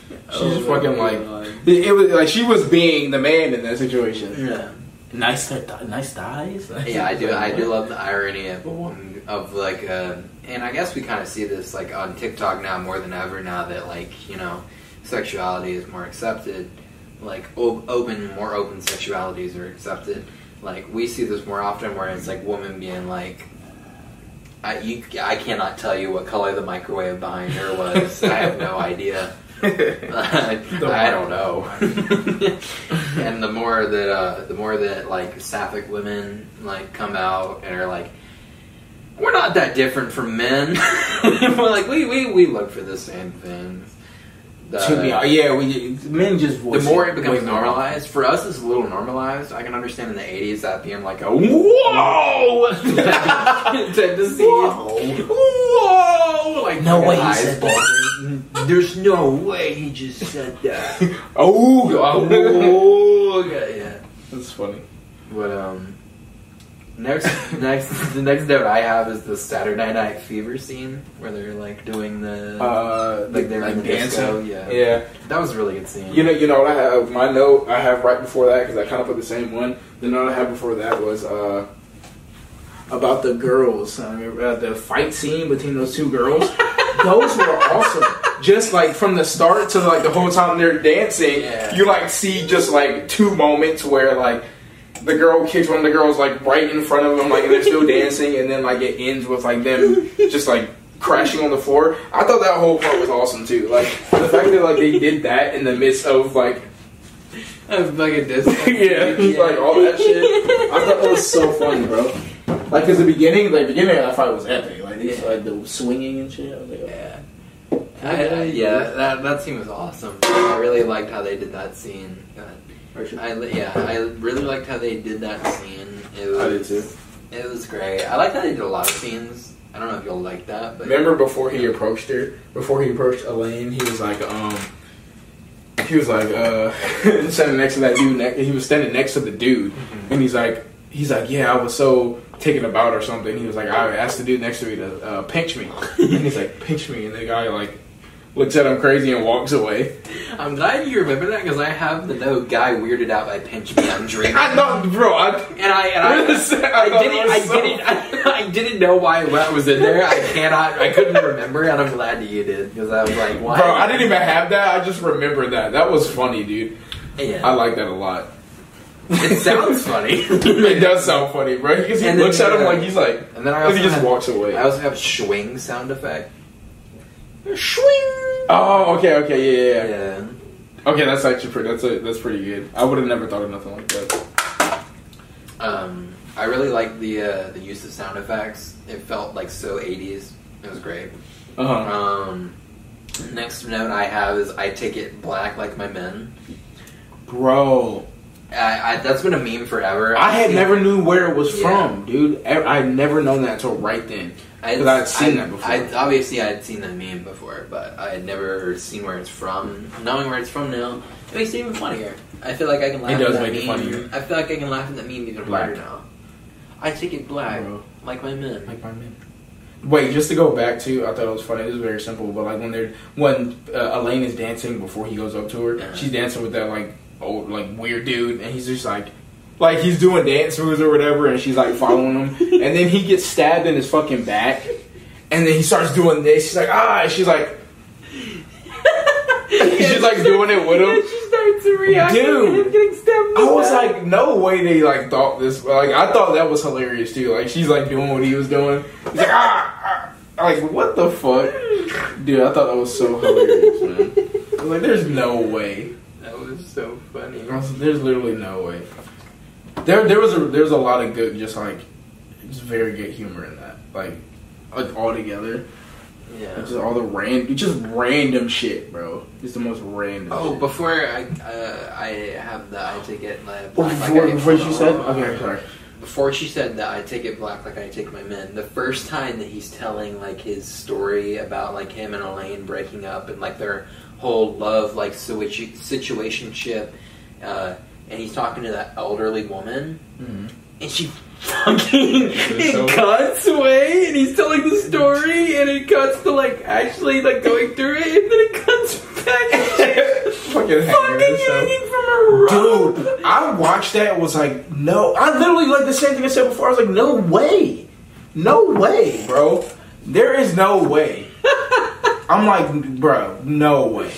She's Oh, fucking like it, it was like she was being the man in that situation. yeah. Nice, th- nice thighs. Yeah, I do. I do love the irony of a woman of like, uh, and I guess we kind of see this like on TikTok now more than ever. Now that like you know, sexuality is more accepted, like open, more open sexualities are accepted. Like we see this more often, where it's like women being like, I you, I cannot tell you what color the microwave behind her was. I have no idea. I don't know. and the more that uh, the more that like sapphic women like come out and are like, we're not that different from men. we're like we, we we look for the same things. The, to be honest, yeah, we men just the more it becomes normalized, for us it's a little normalized. I can understand in the '80s that being like a whoa type of scene. Whoa. Whoa! Like No way he said that. There's no way he just said that. Oh, oh, yeah, yeah. that's funny. But um, next, next, the next note I have is the Saturday Night Fever scene where they're like doing the Uh, like they're in the disco. dancing. Yeah, Yeah, that was a really good scene. you know, you know what I have. My note I have right before that because I kind of put the same one. The note I had before that was uh about the girls. I mean, uh, the fight scene between those two girls. those were awesome. Just like from the start to like the whole time they're dancing, Yeah. you like see just like two moments where like the girl kicks one of the girls like right in front of them, like and they're still dancing, and then like it ends with like them just like crashing on the floor. I thought that whole part was awesome too. Like the fact that like they did that in the midst of like Of like a disco. yeah, like all that shit. I thought that was so funny, bro. Like, cause the beginning, like the beginning of that fight was epic. Like, these, Yeah. like the swinging and shit. I was like, oh. Yeah. I, I, yeah, that that scene was awesome. I really liked how they did that scene. oh. I yeah, I really liked how they did that scene. It was, I did too. It was great. I like how they did a lot of scenes. I don't know if you'll like that, but Remember before he approached her, before he approached Elaine, he was like, um, he was like, uh, standing next to that dude. Ne- he was standing next to the dude, Mm-hmm. and he's like, he's like, yeah, I was so taken about or something. He was like, I asked the dude next to me to uh, pinch me, and he's like, pinch me, and the guy like looks at him crazy and walks away. I'm glad you remember that because I have the note guy weirded out by pinch me. I'm dreaming. I know, bro. I, And I and I, that? I I didn't I so didn't I, I didn't know why that was in there. I cannot I couldn't remember, and I'm glad that you did because I was like, why? bro, I didn't even have that. I just remember that. That was funny, dude. Yeah, I like that a lot. it sounds funny. it does sound funny, bro. Because he And then looks at him the- like he's like, And then I also he just have, walks away. I also have swing sound effect. Swing. Oh, okay, okay, yeah, yeah, Yeah. yeah. Okay, that's actually pretty. That's a, that's pretty good. I would have never thought of nothing like that. Um, I really like the uh, the use of sound effects. It felt like so 80s. It was great. Uh huh. Um, next note I have is I take it black like my men. bro. I, I, that's been a meme forever. I had seen- never knew where it was Yeah. from, dude. I I had never known that until right then. I 'Cause I'd seen that before. I, obviously, I had seen that meme before, but I had never seen where it's from. Knowing where it's from now, it makes it even funnier. I feel like I can laugh It does at that make it meme. funnier. I feel like I can laugh at that meme even Black. harder now. I take it black, Bro. like my men. Like my man. Wait, just to go back to, I thought it was funny. It was very simple, but like when they're when uh, Elaine is dancing before he goes up to her, Yeah. she's dancing with that like old like weird dude, and he's just like, like he's doing dance moves or whatever, and she's like following him, and then he gets stabbed in his fucking back, and then he starts doing this. She's like, ah, and she's like, she's like doing it with him. she starts to react Dude. him getting stabbed. I was back. like, no way they like thought this. Like, I thought that was hilarious too. Like, she's like doing what he was doing. He's like, ah, ah. like what the fuck, dude? I thought that was so hilarious, man. I was like, there's no way. Was so funny. There's literally no way. There, there was a, there was a lot of good, just like, just very good humor in that. Like, like all together, Yeah. just all the random, just random shit, bro. Just the most random. Oh, shit. before I uh, I have the I take it like, Oh, black before, like before she said, okay, sorry. before she said that I take it black like I take my men. The first time that he's telling like his story about like him and Elaine breaking up and like their whole love like situ- situationship, uh, and he's talking to that elderly woman, Mhm. and she fucking it so- cuts away, and he's telling the story, and it cuts to like actually like going through it, and then it cuts back. and she's Fucking hanging Fucking hanging from a rope. Dude, I watched that and was like, no. I literally like the same thing I said before. I was like, no way. No way, bro. There is no way. I'm like, bro, no way.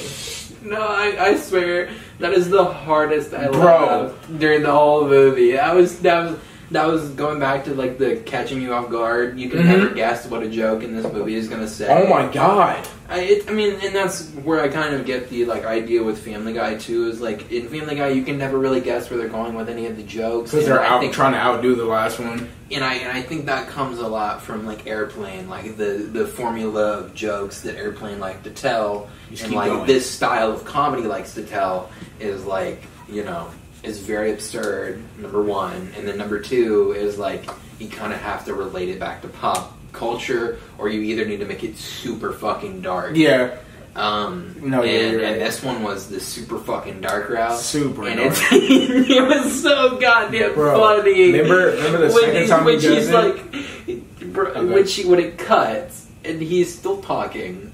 No, I, I swear that is the hardest I Bro. laughed during the whole movie. I was that was that was going back to like the catching you off guard. You can Mhm. never guess what a joke in this movie is gonna say. Oh my god. I, it, I mean, and that's where I kind of get the like idea with Family Guy too. Is like in Family Guy, you can never really guess where they're going with any of the jokes. Because they're I out think- trying to outdo the last one. and I and I think that comes a lot from like Airplane, like the the formula of jokes that Airplane like to tell, and like going. this style of comedy likes to tell is like you know is very absurd. Number one, and then number two is like you kind of have to relate it back to pop culture, or you either need to make it super fucking dark. Yeah. Um, No, and, you're right. and this one was the super fucking dark route. Super and dark. it was so goddamn Bro, funny. remember- remember the when second time when he she's like, bro, Okay. when she when it cuts and he's still talking,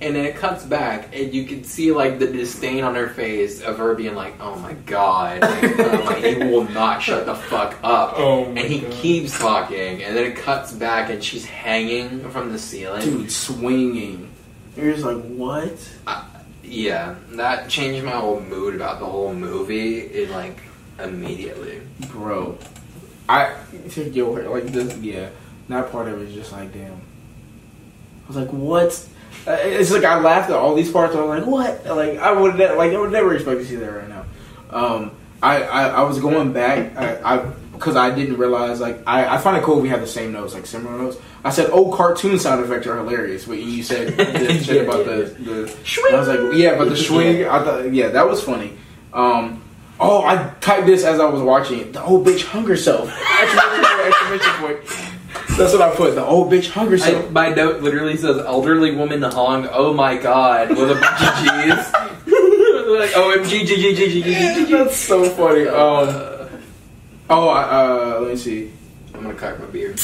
and then it cuts back, and you can see like the disdain on her face of her being like, "Oh my god, like, uh, like, he will not shut the fuck up." Oh my and he God. keeps talking, and then it cuts back, and she's hanging from the ceiling. Dude, swinging. You're just like, what? Yeah, that changed my whole mood about the whole movie. In like immediately. Bro. I think you'll like this. Yeah. That part of it is just like, damn. I was like, what? Uh, It's like I laughed at all these parts. I was like, what? Like I would ne- like I would never expect to see that right now. Um, I, I I was going back. I. I because I didn't realize, like, I, I find it cool we have the same notes, like similar notes. I said, "Oh, cartoon sound effects are hilarious," but you said the shit Yeah, about yeah, the, the Swing! I was like, yeah, but the swing, I thought, yeah, that was funny. Um, oh, I typed this as I was watching it. The old bitch hung herself. Exclamation point. That's what I put. The old bitch hung I, my note literally says elderly woman hung. Oh my god, with a bunch of G's. like OMG, G G G G G G G. That's so funny. Um, Uh, oh, I, uh, let me see, I'm gonna crack my beer.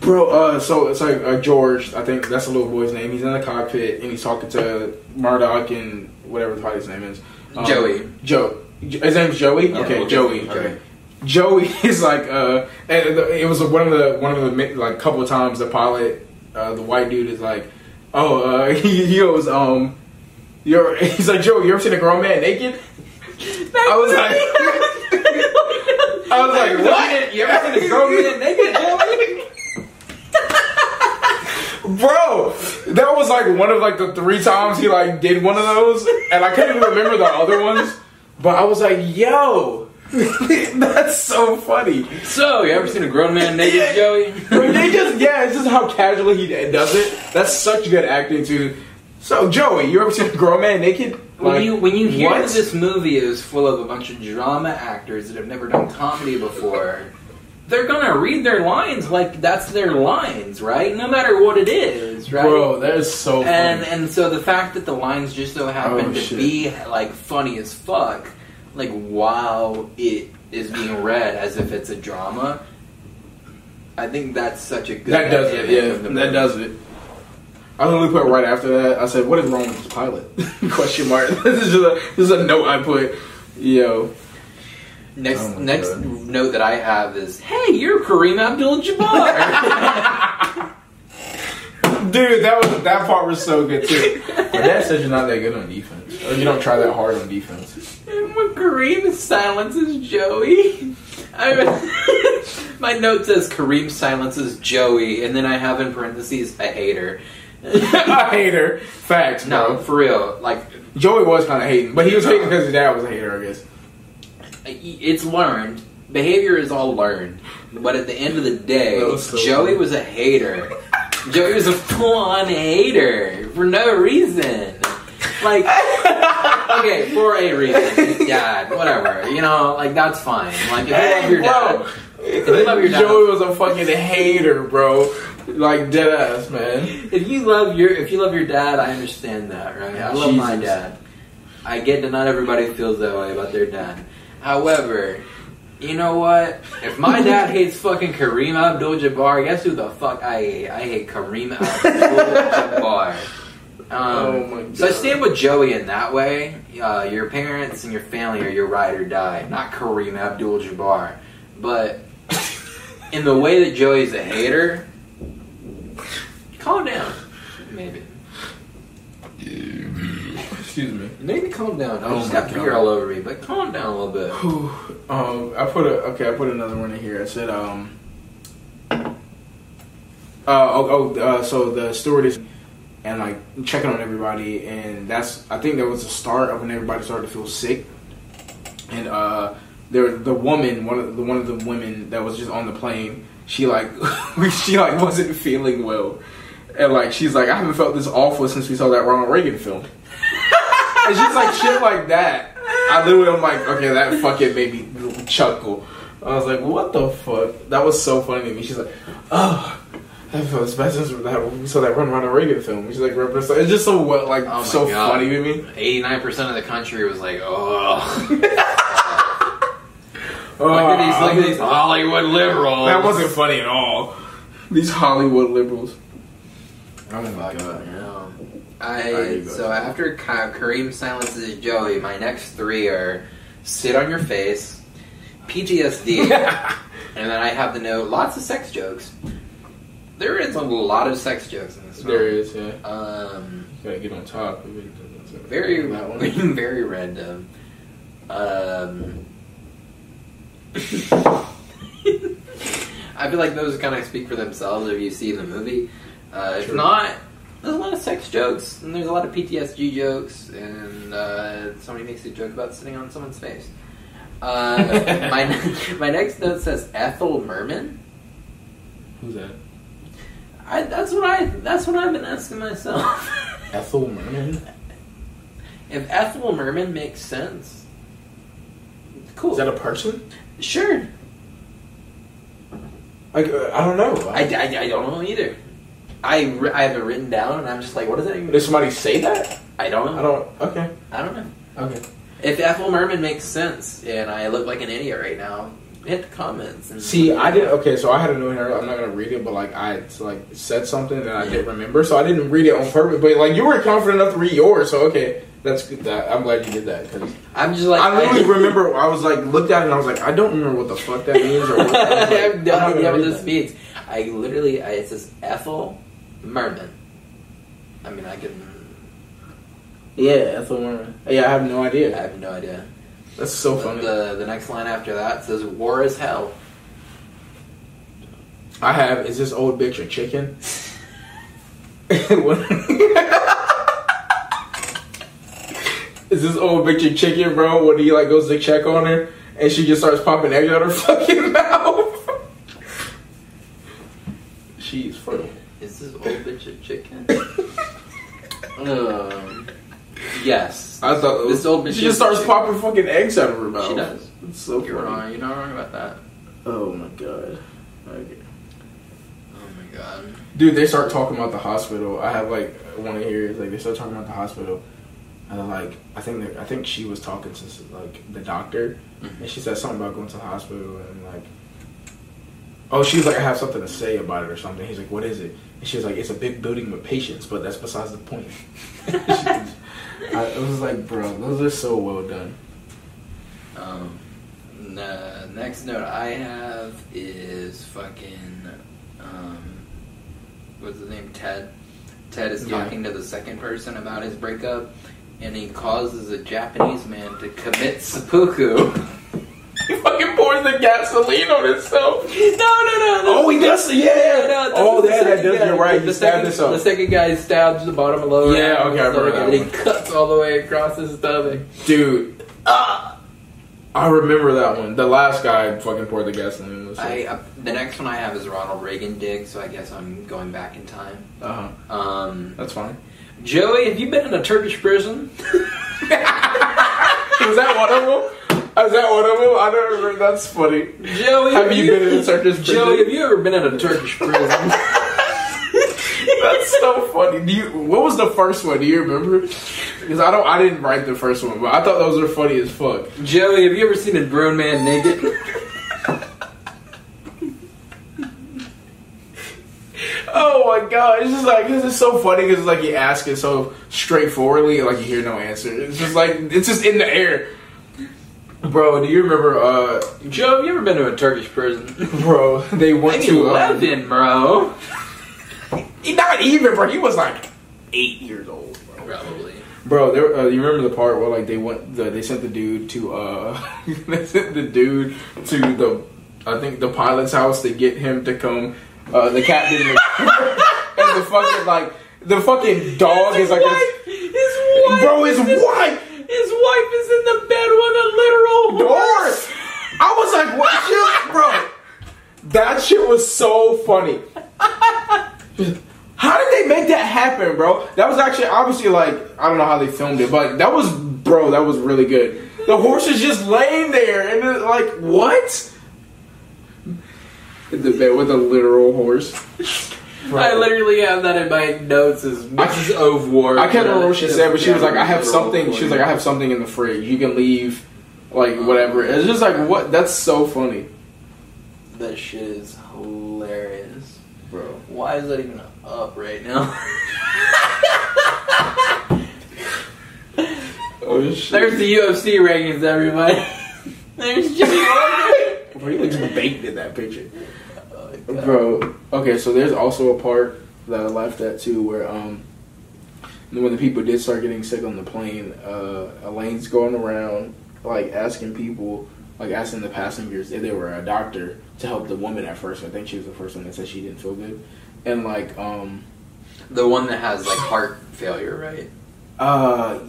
bro. Uh, so it's like uh, George. I think that's the little boy's name. He's in the cockpit and he's talking to Murdock and whatever the his name is. Um, Joey. Joe. His name's Joey. Okay, Joey. okay. Joey is like, uh, and it was one of the one of the like couple of times the pilot, uh, the white dude is like, oh, uh, he, he goes, um, you're, he's like, Joey, you ever seen a grown man naked? I was like, I was like, what? You ever seen a grown man naked, Joey? Bro, that was like one of like the three times he like did one of those, and I couldn't even remember the other ones. But I was like, yo, that's so funny. So, you ever seen a grown man naked, Joey? They just yeah, it's just how casually he does it. That's such good acting too. So Joey, you ever seen a grown man naked? when Like, you when you hear what? that this movie is full of a bunch of drama actors that have never done comedy before, they're gonna read their lines like that's their lines, right? No matter what it is, right? Bro, that is so funny. and and so the fact that the lines just so happen Oh, to shit. be like funny as fuck, like while it is being read as if it's a drama. I think that's such a good. that does it. Yeah, that movie. does it. I literally put right after that. I said, "What is wrong with this pilot?" Question mark. this is just a, this is a note I put. Yo, Next Oh next God. note that I have is, "Hey, you're Kareem Abdul-Jabbar." dude, that was that part was so good too. My dad says you're not that good on defense, or you don't try that hard on defense. and when Kareem silences Joey, I, my note says Kareem silences Joey, and then I have in parentheses a hater. I hate her. Facts, no, for real. Like Joey was kind of hating, but he was hating because his dad was a hater, I guess. it's learned. Behavior is all learned. But at the end of the day, That was so Joey funny. was a hater. Joey was a full-on hater for no reason. Like, okay, for a reason. Dad, whatever. You know, like that's fine. Like if you love your dad, if you love your dad, Joey was a fucking hater, bro. Like dead ass, man. if you love your if you love your dad, I understand that, right? I love my dad. I get that not everybody feels that way about their dad. However, you know what? If my dad hates fucking Kareem Abdul-Jabbar, guess who the fuck I hate? I hate Kareem Abdul-Jabbar. Um, Oh my So I stand with Joey in that way. Uh, your parents and your family are your ride or die, not Kareem Abdul-Jabbar. But in the way that Joey's a hater, calm down. Maybe. Excuse me. Maybe calm down. I Oh just got beer all over me, but calm down a little bit. Um, I put a okay. I put another one in here. I said, um, uh, oh, oh uh, so the stewardess and like checking on everybody, and that's I think that was the start of when everybody started to feel sick, and uh, there the woman, one of the one of the women that was just on the plane, she like she like wasn't feeling well, and like she's like I haven't felt this awful since we saw that Ronald Reagan film. And she's like shit like that. I literally am like, okay, that fucking made me chuckle. I was like, what the fuck? That was so funny to me. She's like, oh, felt this bad since that we saw that Run Ronald Reagan film. She's like. It's just so what, like, Oh so God. funny to me. Eighty-nine percent of the country was like, "Oh, Oh, look at these, look at these oh. Hollywood liberals." That wasn't funny at all. These Hollywood liberals. Oh my god. no. I so after Ka- Kareem silences Joey, my next three are sit on your face, PTSD, and then I have the note lots of sex jokes. There is a lot of sex jokes in this there film. is, yeah. Um, Gotta get on top. very, very random. Um, I feel like those kind of speak for themselves if you see the movie. Uh, if not, there's a lot of sex jokes and there's a lot of PTSD jokes, and uh, somebody makes a joke about sitting on someone's face. Uh, my my next note says Ethel Merman. Who's that? I, that's what I that's what I've been asking myself. Ethel Merman. if Ethel Merman makes sense, cool. Is that a person? sure. Like, uh, I don't know. I, I, I don't know either. I, ri- I have it written down, and I'm just like, what does that even? Did somebody say that? I don't know. I don't. Okay. I don't know. Okay. If Ethel Merman makes sense, and I look like an idiot right now, hit the comments. And See, I didn't. Okay, so I had a note here. I'm not gonna read it, but like I like said something that I didn't remember, so I didn't read it on purpose. But like you were confident enough to read yours, so okay, that's good. That I'm glad you did that because I'm just like I literally remember. I was like looked at it and I was like, I don't remember what the fuck that means. Or what, I was I like, have I'm no not idea gonna what read this that. means. I literally, I, it says Ethel Merman. I mean, I can. Yeah, Ethel Merman. Yeah, I have no idea. I have no idea. That's so funny. the the next line after that says "War is hell." I have. Is this old bitch a chicken? Is this old bitch a chicken, bro? When he like goes to check on her, and she just starts popping eggs out her fucking mouth. She's funny. Is this old bitch a chicken? um, yes. I thought This old bitch she just starts popping fucking eggs out of her mouth. She does. It's so You're funny. wrong. You're not wrong about that. Oh my god. Okay. Oh my god. Dude, they start talking about the hospital. I have like one of here. Like they start talking about the hospital, and like I think I think she was talking to like the doctor, Mhm. and she said something about going to the hospital and like, oh, she's like, I have something to say about it or something. He's like, what is it? And she was like, it's a big building with patients, but that's besides the point. I, it was like, bro, those are so well done. Um, the next note I have is fucking, um, what's his name? Ted. Ted is Yeah. talking to the second person about his breakup, and he causes a Japanese man to commit seppuku. He fucking pours the gasoline on himself. no, no, no. Oh, he does. Yeah. No, oh, the that, that does. guy- You're right. The He second, himself. The second guy stabs the bottom of lower. Yeah, okay, I remember stomach, that And he one. cuts all the way across his stomach. Dude, ah, I remember that one. The last guy fucking poured the gasoline. Was I uh, the next one I have is Ronald Reagan dig, so I guess I'm going back in time. uh huh. Um, That's fine. Joey, have you been in a Turkish prison? Was that one of them? Is that one of them? I don't remember. That's funny. Joey, Have you been in a Turkish prison? Joey, have you ever been in a Turkish prison? That's so funny. Do you? What was the first one? Do you remember? Because I don't. I didn't write the first one, but I thought those were funny as fuck. Joey, have you ever seen a grown man naked? Oh my god! It's just like this is so funny because it's like you ask it so straightforwardly, and, like you hear no answer. It's just like it's just in the air. Bro, do you remember? uh Joe, have you ever been to a Turkish prison? Bro, they went Maybe to. Uh, eleven, bro. not even, bro. He was like eight years old, bro. Probably. Bro, there, uh, you remember the part where like they went, the, they sent the dude to, uh, they sent the dude to the, I think the pilot's house to get him to come, uh, the captain, and the fucking like, the fucking dog is like, wife, his wife, bro, his wife His wife is in the bed with a literal doors. I was like, what, shit, bro? That shit was so funny. How did they make that happen, bro? That was actually obviously like I don't know how they filmed it, but that was bro, that was really good. The horse is just laying there and it's like what? In the bed with a literal horse. I literally have that in my notes as Mrs. Ove Ward. I can't remember what she said, but she was like, "I have something." She was like, "I have something in the fridge. You can leave, like whatever." It's just like what? That's so funny, That shit is hilarious. bro. Why is that even up right now? Oh shit! There's the UFC rankings, everybody. There's Jimmie Walker. Bro, he looks baked in that picture. Bro, okay, so there's also a part that I laughed at too where um when the people did start getting sick on the plane, uh Elaine's going around like asking people like asking the passengers if they were a doctor to help the woman at first. I think she was the first one that said she didn't feel good. And like um The one that has like heart failure, right? uh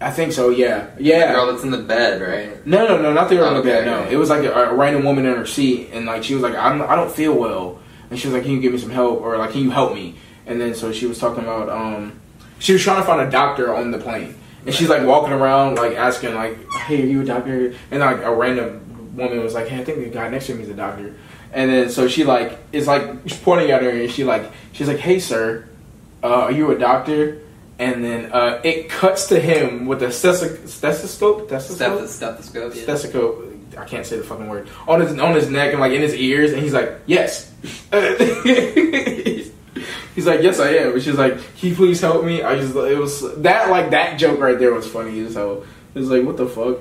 I think so, yeah. The Yeah. girl that's in the bed, right? No, no, no, not the girl in the Okay, bed. No, okay. it was like a, a random woman in her seat, and like she was like, "I'm, I don't feel well," and she was like, "Can you give me some help?" or like, "Can you help me?" And then so she was talking about, um, she was trying to find a doctor on the plane, and she's like walking around like asking like, "Hey, are you a doctor?" And like a random woman was like, "Hey, I think the guy next to me is a doctor," and then so she like is like she's pointing at her, and she like she's like, "Hey, sir, uh, are you a doctor?" And then uh, it cuts to him with a stethoscope, stethoscope, stethoscope, stethoscope. Yeah. stethoscope. I can't say the fucking word on his on his neck and like in his ears, and he's like, "Yes." he's like, "Yes, I am." And she's like, "He please help me?" I just it was that like that joke right there was funny as hell. It was like, "What the fuck?"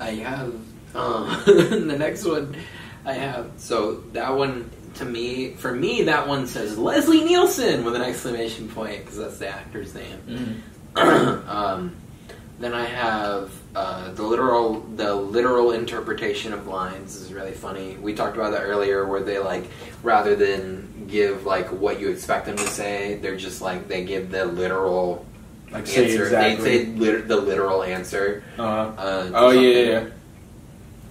I have um, the next one. I have so that one to me for me that one says Leslie Nielsen with an exclamation point because that's the actor's name. um, then I have uh, the literal the literal interpretation of lines is really funny. We talked about that earlier, where they like rather than give like what you expect them to say, they're just like they give the literal Like say answer. exactly. They say lit- the literal answer. uh, Uh, oh yeah, something. yeah,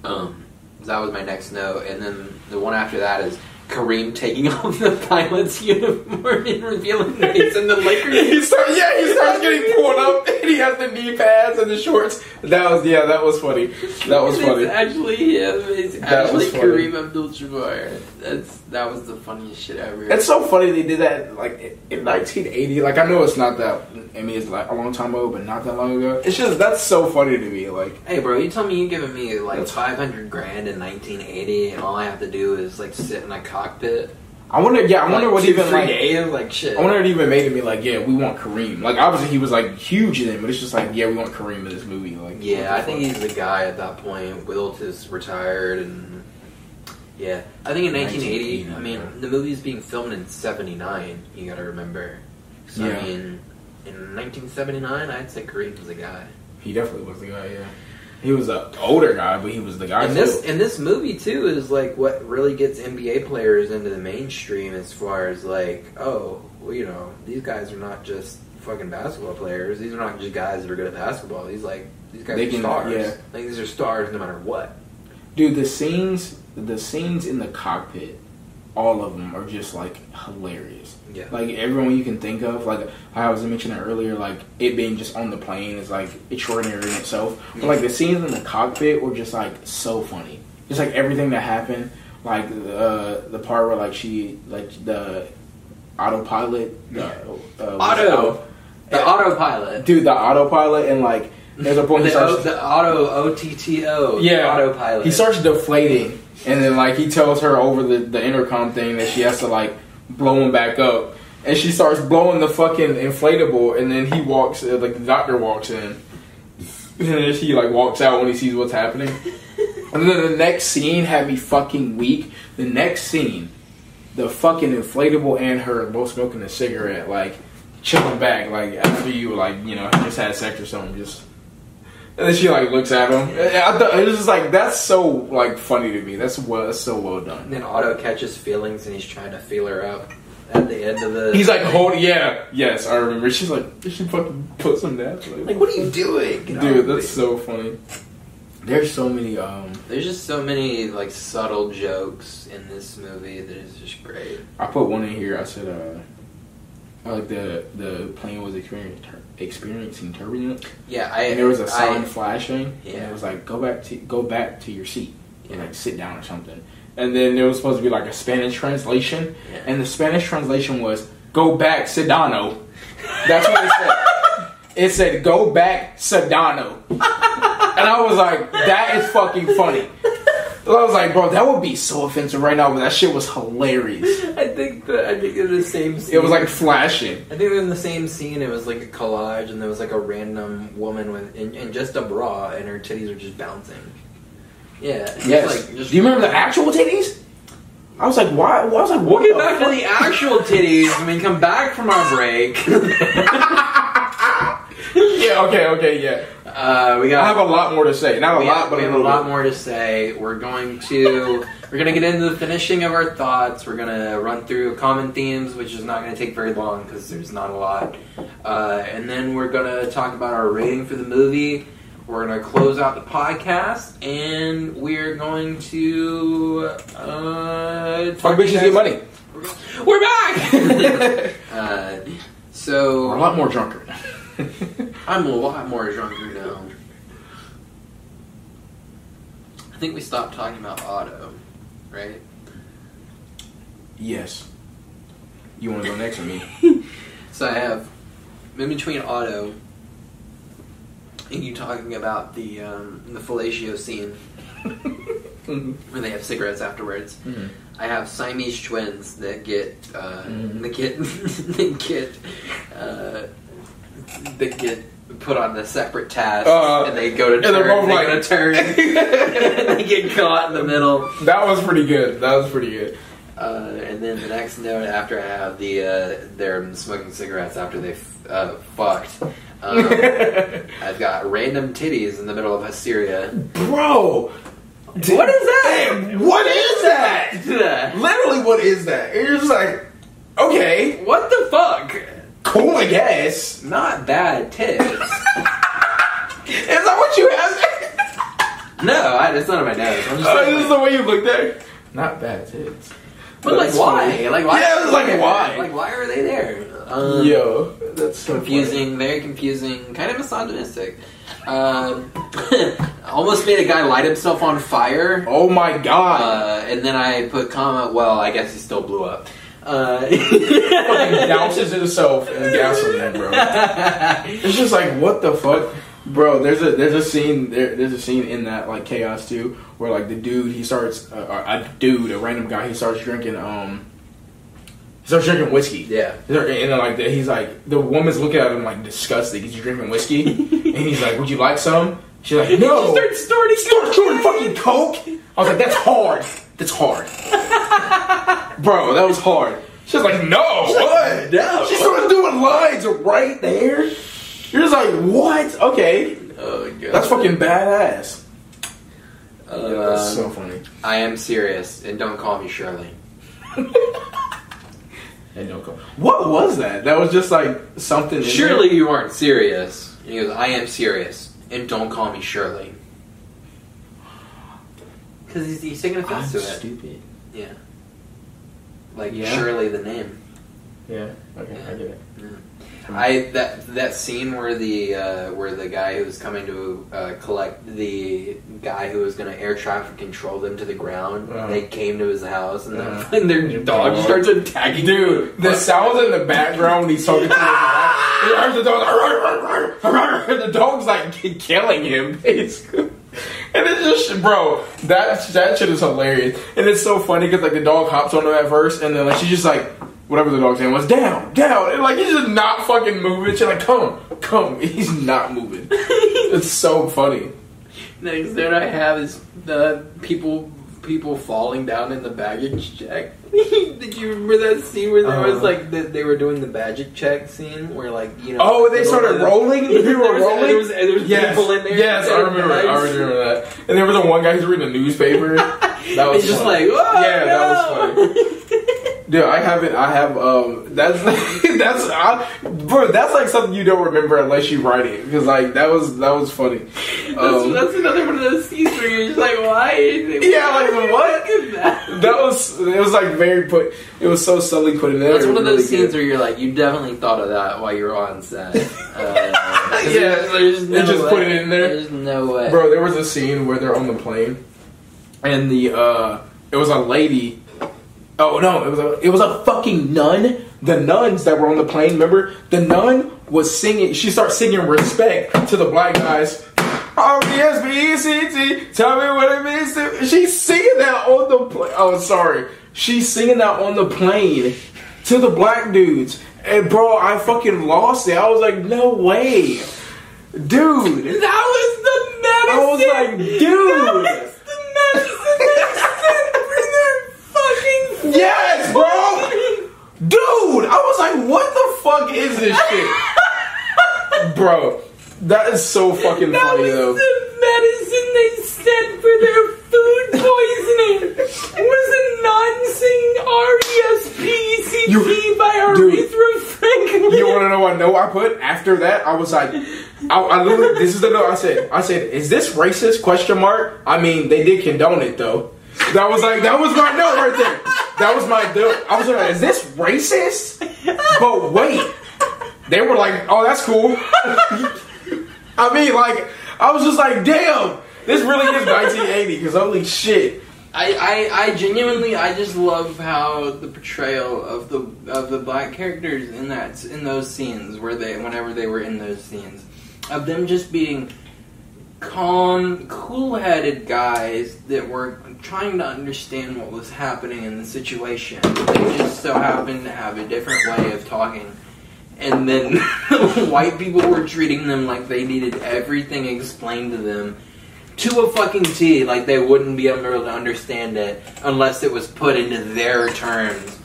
yeah. Um, that was my next note, and then the one after that is Kareem taking off the pilot's uniform and revealing that he's in the Lakers. he starts, yeah, he starts getting pulled up. And he has the knee pads and the shorts. That was yeah, that was funny. That was funny. It's actually him. It's That actually. Kareem Abdul-Jabbar. That's that was the funniest shit ever. It's so funny they did that like in 1980. Like I know it's not that. I mean, it's like a long time ago, but not that long ago. It's just that's so funny to me. Like Hey, bro, you tell me you giving me like 500 grand in 1980, and all I have to do is like sit in a cockpit. I wonder. Yeah, I wonder what two, even like. days, like shit. I wonder it even made it be like, yeah, we want Kareem. Like obviously he was like huge in then, but it's just like, yeah, we want Kareem in this movie. Like Yeah, I think he's the guy at that point. Wilt is retired, and yeah, I think in 1980. I mean, yeah. the movie's being filmed in '79. You got to remember. So Yeah. I mean, in 1979, I'd say Kareem was the guy. he definitely was the guy. Yeah, he was a older guy, but he was the guy. And too. this and this movie too is like what really gets NBA players into the mainstream as far as like, oh, well, you know, these guys are not just fucking basketball players. These are not just guys that are good at basketball. These like these guys They are can- stars. yeah. Like these are stars no matter what. Dude, the scenes, the scenes in the cockpit, all of them are just like hilarious. Yeah. Like everyone you can think of, like I was mentioning earlier, like it being just on the plane is like extraordinary in itself. But like the scenes in the cockpit were just like so funny. Just like everything that happened, like uh, the part where like she like the autopilot, the, uh, it Auto. called? The autopilot. dude, the autopilot, and like there's a point he The, o, the auto O T T O. Yeah. Autopilot. He starts deflating, and then like he tells her over the, the intercom thing that she has to like blow him back up, and she starts blowing the fucking inflatable, and then he walks, uh, like the doctor walks in, and then he like walks out when he sees what's happening, and then the next scene had me fucking weak. The next scene, the fucking inflatable and her both smoking a cigarette, like chilling back, like after you like you know just had sex or something, just. And then she like looks at him. I thought it was just like that's so like funny to me. That's well, that's so well And done. then Otto catches feelings and he's trying to feel her up at the end of the. He's like, hold, yeah, yes, I remember. She's like, did she fucking put some down? like, what are you doing? Get dude, that's way. so funny. There's so many. um There's just so many like subtle jokes in this movie that is just great. I put one in here. I said, uh, I like the the plane was experiencing tur- experiencing turbulence, Yeah, I. and there was a sign I, flashing, and it was like, go back to go back to your seat, Yeah. like sit down or something. And then there was supposed to be like a Spanish translation, Yeah. and the Spanish translation was "Go back, Sedano." That's what it said. It said "Go back, Sedano," and I was like, "That is fucking funny." I was like, "Bro, that would be so offensive right now," but that shit was hilarious. I think the I think in the same. Scene, It was like flashing. I think in the same scene it was like a collage and there was like a random woman with in, in just a bra and her titties are just bouncing. Yeah. Yes. Like, just, Do you remember the actual titties? I was like, why? why? I was like, what We'll get back to the actual titties when we come back from our break. yeah. Okay. Okay. Yeah. Uh, we I got. have a lot more to say. Not a lot, have, but we a have a lot bit. more to say. We're going to we're gonna get into the finishing of our thoughts. We're gonna run through common themes, which is not gonna take very long because there's not a lot. Uh, and then we're gonna talk about our rating for the movie. We're gonna close out the podcast, and we're going to uh, Fuck bitches get money. We're back. uh, so We're a lot more drunker. I'm a lot more drunker now. I think we stopped talking about Otto, right? yes. You want to go next or me? So I have in between Otto and you talking about the um, the fellatio scene mm-hmm. where they have cigarettes afterwards. I have Siamese twins that get uh, Mhm. that get that get uh, that get put on the separate task Uh, and they go to and turn. they're both they like- go to turn. and they get caught in the middle. That was pretty good. That was pretty good. Uh, and then the next note after I have the uh, they're smoking cigarettes after they uh, fucked. Um, I've got random titties in the middle of Assyria. Bro, What is that? What is that? Literally, what is that? And You're just like, okay, what the fuck? Cool, I guess. Not bad tits. Is that what you have? no, I, it's not on my nose. I'm just Oh, saying, this is the way you look there. Not bad tits. but like why? funny. Like why? Yeah, it's like, there? why? Like why are they there? Um, Yo, that's so confusing, very confusing, kind of misogynistic. Um, almost made a guy light himself on fire. Oh my god! Uh, and then I put comment. Well, I guess he still blew up. Uh, Fucking douses himself in gasoline, bro. It's just like what the fuck, bro. There's a there's a scene there. There's a scene in that like chaos too, where like the dude he starts uh, a dude a random guy he starts drinking um he starts drinking whiskey. yeah. And then like the, he's like the woman's looking at him like disgusted. Is you drinking whiskey? and he's like, "Would you like some?" She's like, "No." Start snorting. Start shooting fucking coke. I was like, "That's hard. That's hard, bro. That was hard." She's like, "No, what?" No. She started doing lines right there. You're just like, "What?" Okay, Oh god. that's fucking badass. Uh, that's so funny. I am serious, and don't call me Shirley. And don't go. What was that? That was just like something. in there? Surely you aren't serious. And he goes, I am serious, and don't call me Shirley. Because he's, he's taking I'm offense to it. stupid. Yeah. Like Yeah. Shirley the name. Yeah. Okay, I get it. I that that scene where the uh, where the guy who was coming to uh, collect the guy who was going to air traffic control them to the ground. Uh-huh. They came to his house and, Uh-huh. then, and their dog Dog. starts attacking. Dude, the sounds in the background when he's talking to his wife, the dog, the dog's like killing him, basically. And it's just, bro, that that shit is hilarious, and it's so funny because like the dog hops on him at first, and then like she's just like, whatever the dog's name was, down, down, and like he's just not fucking moving. She's like, come, come, he's not moving. It's so funny. Next thing I have is the people people falling down in the baggage check. Did you remember that scene where there was Uh. like the, they were doing the baggage check scene where like you know Oh, they little- started rolling. There People were was- rolling. There was, there was yes, people in there. yes, I remember. I remember that. And there was a one guy who's reading a newspaper. That was It's just like, oh, yeah, that was funny. Dude, I haven't. I have. Um, that's that's I, bro. That's like something you don't remember unless you write it. Because like that was that was funny. That's, Um, that's another one of those scenes where you're just like, why? Yeah, like, what? That. that was it was like very put. It was so subtly put in there. That's one of those really scenes good. where you're like, you definitely thought of that while you were on set. Uh, 'cause Yeah, there's, there's they no just way. put it in there. There's no way. Bro, there was a scene where they're on the plane, and the uh, it was a lady. Oh no, it was a it was a fucking nun. The nuns that were on the plane, remember? The nun was singing. She starts singing respect to the black guys. Oh yes, B E C T. Tell me what it means to. She's singing that on the plane. Oh, sorry. She's singing that on the plane to the black dudes. And bro, I fucking lost it. I was like, no way, dude. That was the medicine. I was like, dude. That was the medicine they sent for their fucking. Yes, bro. Dude, I was like, what the fuck is this shit? bro, that is so fucking That funny was though. the medicine they sent for their food poisoning. It was a non-sing R-E-S-P-E-C-T You- by. Aretha Franklin. You want to know what note I put after that? I was like, I, I literally, this is the note I said. I said, is this racist? Question mark. I mean, they did condone it though. That was like, that was my note right there. That was my note. I was like, is this racist? But wait, they were like, oh, that's cool. I mean, like, I was just like, damn, this really is 1980. Because holy shit. I, I, I genuinely I just love how the portrayal of the of the black characters in that in those scenes where they whenever they were in those scenes of them just being calm, cool-headed guys that were trying to understand what was happening in the situation. They just so happened to have a different way of talking. And then white people were treating them like they needed everything explained to them to a fucking T, like they wouldn't be able to understand it unless it was put into their terms.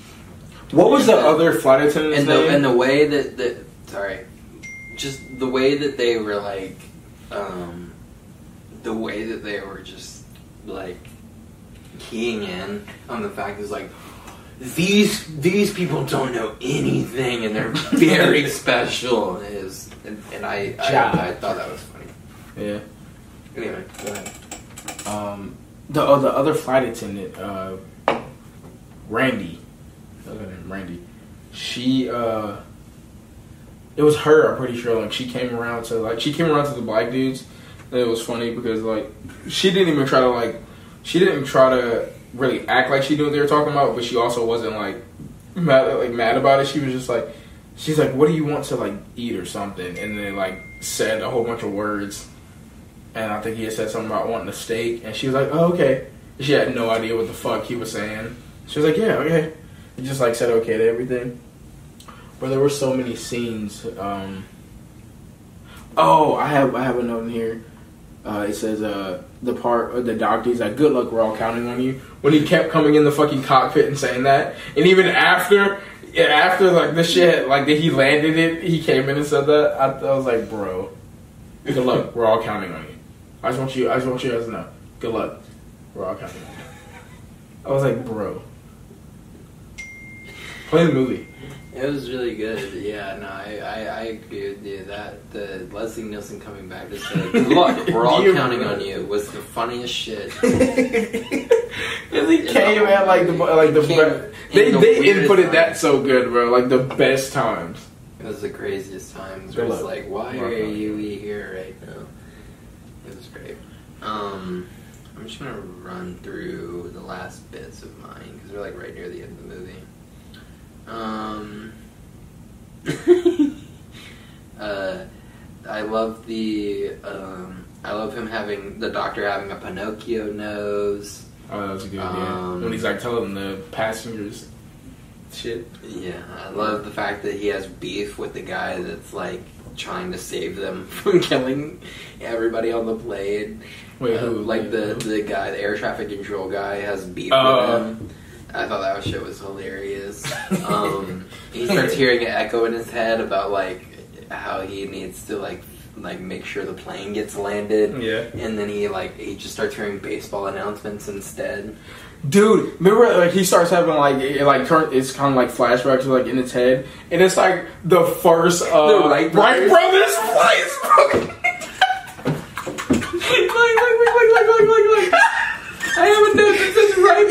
What was the other flight attendant's And the name? and the way that that sorry, just the way that they were like, um, the way that they were just like keying in on the fact is like these these people don't know anything and they're very special is and, and I. I I thought that was funny. yeah. Anyway, go ahead. um, the uh, the other flight attendant, uh, Randy, other name Randy, she uh, it was her. I'm pretty sure. Like she came around to like she came around to the black dudes. And it was funny because like she didn't even try to like she didn't try to really act like she knew what they were talking about, but she also wasn't like mad like mad about it. She was just like she's like, "What do you want to like eat or something?" And then like said a whole bunch of words. And I think he had said something about wanting a steak, and she was like, "Oh, okay." She had no idea what the fuck he was saying. She was like, "Yeah, okay." He just like said okay to everything. But there were so many scenes. Um, oh, I have I have a note in here. Uh, it says uh, the part the doctor. Like, "Good luck, we're all counting on you." When he kept coming in the fucking cockpit and saying that, and even after, after like the shit, like that he landed it, he came in and said that. I, I was like, "Bro, good luck, we're all counting on you." I just want you. I just want you guys to know. Good luck, we're all counting on you. I was like, "Bro, play the movie." It was really good. Yeah, no, I, I, I agree with you. That the Leslie Nielsen coming back to say, "Good luck, we're all You- counting on you," was the funniest shit. Cause he came at like the like the Came they in the they weirdest inputted times. that so good, bro. Like the best times. It was the craziest times. Good it's luck. like, why are on you here right now? It was great. Um, I'm just gonna run through the last bits of mine because we're like right near the end of the movie. Um, uh, I love the um, I love him having the doctor having a Pinocchio nose. Oh, that was a good. Um, yeah, when he's like telling the passengers shit. Yeah, I love the fact that he has beef with the guy that's like trying to save them from killing everybody on the plane. Wait, Uh, who? like the who? the guy, the air traffic control guy, has beef Oh. with him. I thought that shit was hilarious. Um, he starts hearing an echo in his head about like how he needs to like like make sure the plane gets landed. yeah. And then he like he just starts hearing baseball announcements instead. Dude, remember like he starts having like it, like turn it's kind of like flashbacks like in his head, and it's like the first uh, The Wright brothers. brothers flights, bro. like, like, like, like, like, like, like, like. I have a note that says right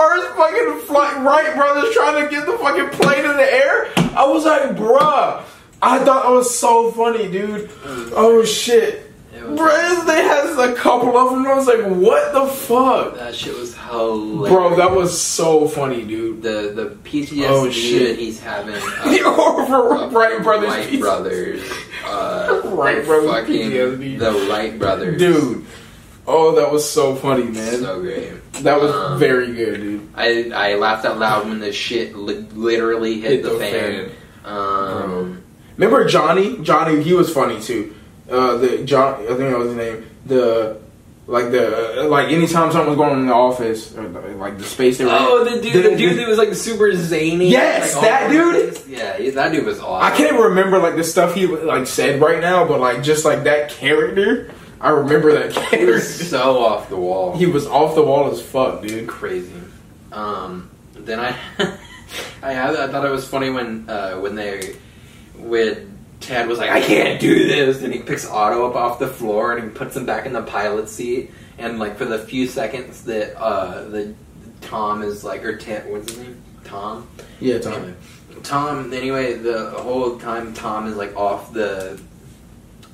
first fucking flight Wright brothers trying to get the fucking plane in the air. I was like, bruh. I thought it was so funny, dude. Oh shit. It Bruh, they has a couple of them. I was like, what the fuck? That shit was hilarious. Bro, that was so funny, dude. the the PTSD Oh, shit. that he's having. The Of, over of Wright brothers. Wright brothers. Uh, Wright brothers Fucking PTSD. the Wright brothers. Dude. Oh, that was so funny, man. So great. That was Um, very good, dude. I I laughed out loud when the shit li- literally hit, the, fan. Um, Remember Johnny? Johnny, he was funny too. Uh, the John, I think that was his name. The like the like anytime something was going on in the office, or the, like the space they were. oh, the dude, the dude that was like super zany. Yes, like, that the dude. place. Yeah, that dude was awesome. I can't even remember like the stuff he like said right now, but like just like that character, I remember that He was so off the wall. he was off the wall as fuck, dude. crazy. Um, then I, I I thought it was funny when uh, when they when Ted was like, I can't do this, and he picks Otto up off the floor and he puts him back in the pilot seat, and like for the few seconds that uh, the Tom is like or Ted, what's his name? Tom. Yeah, Anyway, Tom. Anyway, the whole time Tom is like off the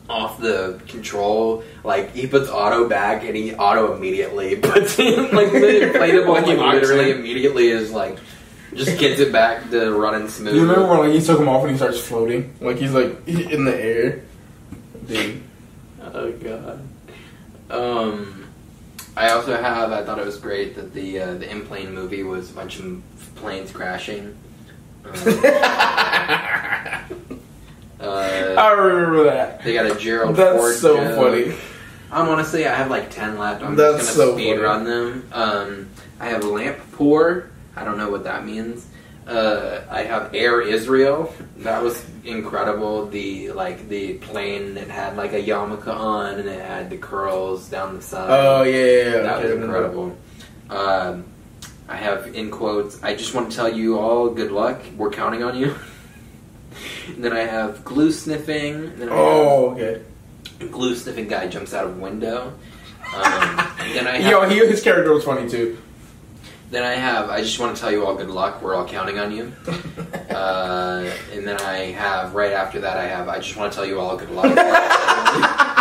off the control. Like he puts Otto back, and he Otto immediately puts him like the inflatable. Like he like, literally immediately is like just gets it back to running smooth. You remember when like he took him off and he starts floating, like he's like in the air, dude. Oh god. Um, I also have. I thought it was great that the uh, the in plane movie was a bunch of planes crashing. Um, uh, I remember that. they got a Gerald That's Ford so joke. funny. I want to say I have like ten left. I'm That's just gonna so speed funny. run them. Um, I have lamp pour. I don't know what that means. Uh, I have Air Israel. That was incredible. The like the plane that had like a yarmulke on and it had the curls down the side. Oh yeah, yeah, yeah. that okay, was incredible. Um, I have in quotes. I just want to tell you all good luck. We're counting on you. and then I have glue sniffing. and Then I have Oh okay. glue sniffing guy jumps out of window. Um, then I have, Yo, he, his character was funny too. Then I have. I just want to tell you all good luck. We're all counting on you. Uh, and then I have right after that. I have. I just want to tell you all good luck.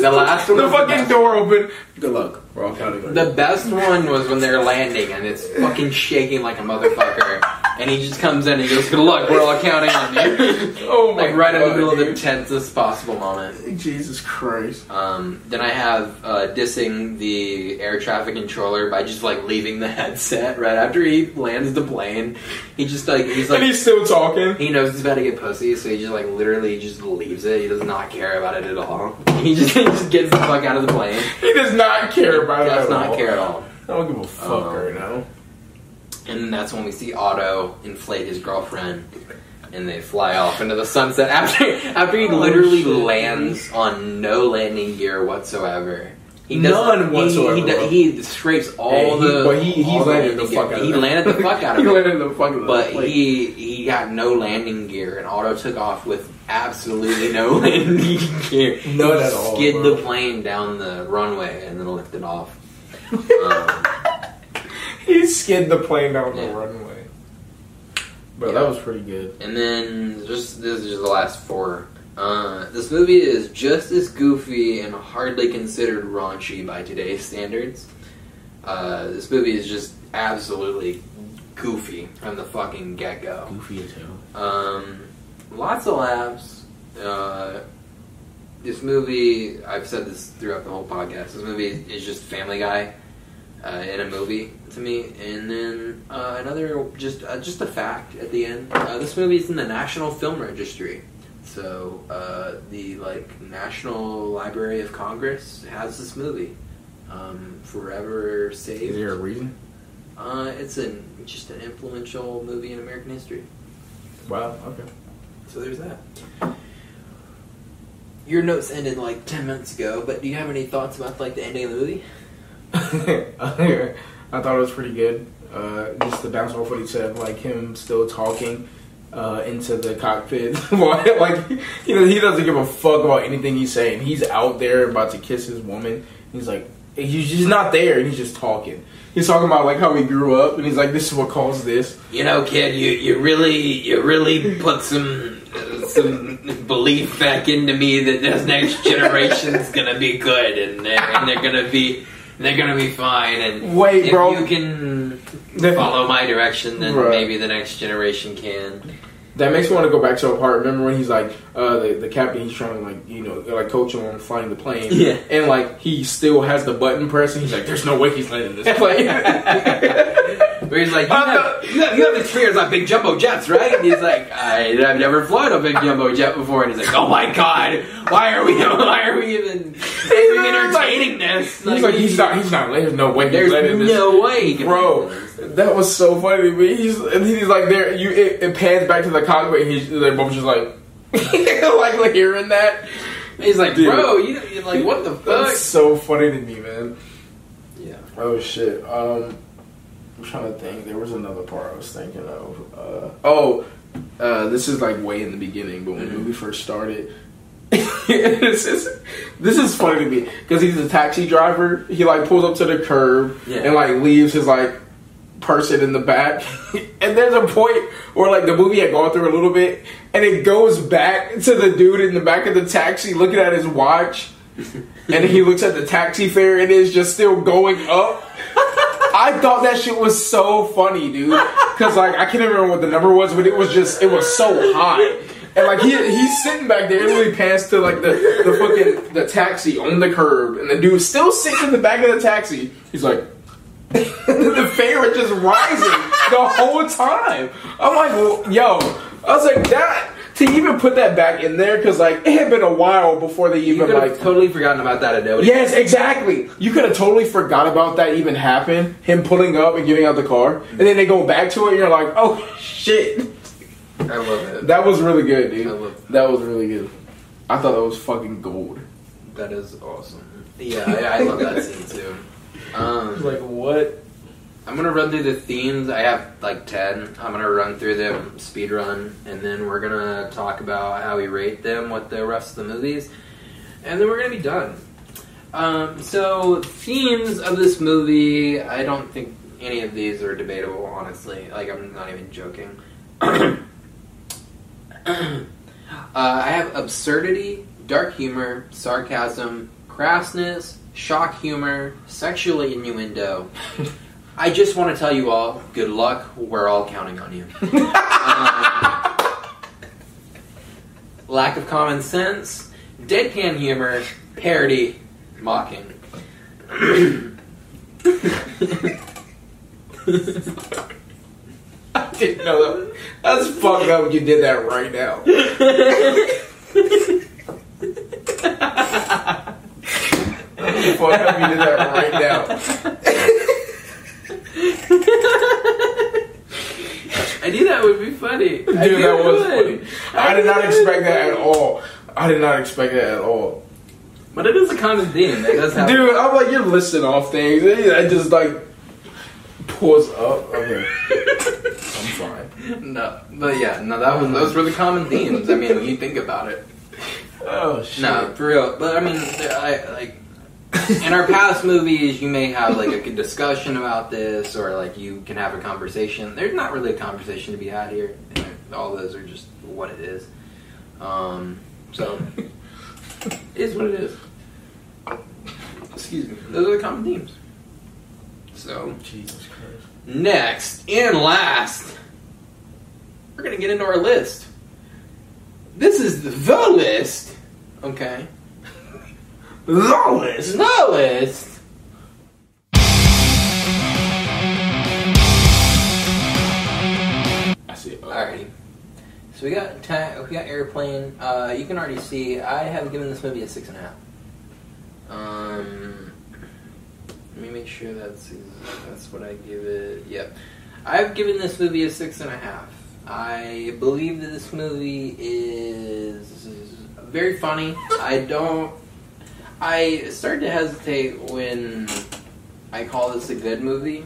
the last one. the fucking best. door open. Good luck. We're all counting on The best one was when they're landing and it's fucking shaking like a motherfucker. And he just comes in and he goes, Good luck, we're all counting on you. Oh my god. like right in the God, middle of the tensest possible moment. Jesus Christ. Um, then I have uh, dissing the air traffic controller by just like leaving the headset right after he lands the plane. He just like he's like and he's still talking. he knows he's about to get pussy, so he just like literally just leaves it. He does not care about it at all. He just, he just gets the fuck out of the plane. He does not care about it Does not all. care at all. I don't give a fuck Um, right now. And that's when we see Otto inflate his girlfriend, and they fly off into the sunset after after he Oh, literally shit. lands on no landing gear whatsoever. He None he- whatsoever, He, bro. he, scrapes all he- the. but he, he landed the landing fuck out of He it. landed the fuck out of he it. landed the fuck out of But. Like, he he got no landing gear, and Otto took off with absolutely no landing gear. None He at all, Skid bro. the plane down the runway and then lifted off. Um, he skid the plane down the runway. But Yeah. that was pretty good. And then just this is just the last four. Uh, this movie is just as goofy and hardly considered raunchy by today's standards. Uh, this movie is just absolutely goofy from the fucking get go. Goofy as hell. Um, lots of laughs. Uh, this movie, I've said this throughout the whole podcast. This movie is just Family Guy uh, in a movie to me. And then uh, another, just uh, just a fact at the end. Uh, this movie is in the National Film Registry. So uh, the like National Library of Congress has this movie. Um, forever saved. Is there a reason? Uh, it's an just an influential movie in American history. Wow, okay. So there's that. Your notes ended like ten minutes ago, but do you have any thoughts about like the ending of the movie? I thought it was pretty good. Uh, just to bounce off what he said, like him still talking uh, into the cockpit. like, you know, he doesn't give a fuck about anything he's saying. He's out there about to kiss his woman. He's like, he's just not there, he's just talking. He's talking about like how he grew up, and he's like, "This is what caused this." You know, kid, you you really you really put some some belief back into me that this next generation's gonna be good, and they're, and they're gonna be they're gonna be fine. And Wait, if bro. you can follow my direction, then maybe the next generation can. that makes me want to go back to a part. Remember when he's like, uh, the the captain? He's trying to like, you know, like coach him on flying the plane. Yeah. and like he still has the button press, and he's like, "There's no way he's landing this plane." Where he's like, you have, you, have, you have experience on big jumbo jets, right? And he's like, I, I've never flown a big jumbo jet before. And he's like, oh my god, why are we, why are we even, even entertaining this? He's like, he's not, he's not. There's no way he's there's no way, Bro, that was so funny to me. He's and he's like there. You it, it pans back to the cockpit. And he's they're both just like, like, like hearing that. He's like, Dude. bro, you, you're like, what the fuck? That's so funny to me, man. Yeah. Oh shit. Um, I'm trying to think. There was another part I was thinking of. Uh, oh, uh, this is like way in the beginning, but when the Mhm. movie first started. this is this is funny to me because he's a taxi driver. He like pulls up to the curb Yeah. and like leaves his like person in the back. and there's a point where like the movie had gone through a little bit, and it goes back to the dude in the back of the taxi looking at his watch, and he looks at the taxi fare and it's just still going up. I thought that shit was so funny, dude. Cause like I can't even remember what the number was, but it was just it was so high. And like he he's sitting back there, and really pans to like the, the fucking the taxi on the curb, and the dude still sits in the back of the taxi. He's like the is just rising the whole time. I'm like, well, yo, I was like that to even put that back in there because like it had been a while before they You even could have like totally forgotten about that Adobe. Yes, exactly. You could have totally forgot about that even happened. Him pulling up and getting out the car, and then they go back to it, and you're like, "Oh shit!" I love it. That was really good, I dude. love That was really good. I thought that was fucking gold. That is awesome. Yeah, I, I love that scene too. Um, like what? I'm gonna run through the themes. I have like ten. I'm gonna run through them speed run, and then we're gonna talk about how we rate them, what the rest of the movies, and then we're gonna be done. Um, so themes of this movie, I don't think any of these are debatable. Honestly, like I'm not even joking. uh, I have absurdity, dark humor, sarcasm, crassness, shock humor, sexual innuendo. I just want to tell you all, good luck. We're all counting on you. Um, lack of common sense, deadpan humor, parody, mocking. I didn't know that. That's fucked up. You did that right now. That's fucked up. You did that right now. I knew that would be funny. Dude, I that was would. funny. I did not expect that at all. I did not expect that at all. But it is a common theme. That does happen. Dude, I'm like, you're listing off things. I just like pulls up. Okay. I'm fine. No, but yeah, no, that was those were the common themes. I mean, when you think about it. Oh shit. No, for real. But I mean, I like in our past movies, you may have like a good discussion about this, or like you can have a conversation. There's not really a conversation to be had here. All those are just what it is. Um, so it is what it is. Excuse me. Those are the common themes. So Jesus Christ. next and last, we're gonna get into our list. This is the, the list. Okay. The list. The list. I see. it. Alrighty. So we got ta- we got airplane. Uh, you can already see I have given this movie a six and a half. Um, let me make sure that's that's what I give it. Yep, I've given this movie a six and a half. I believe that this movie is very funny. I don't. I started to hesitate when I call this a good movie.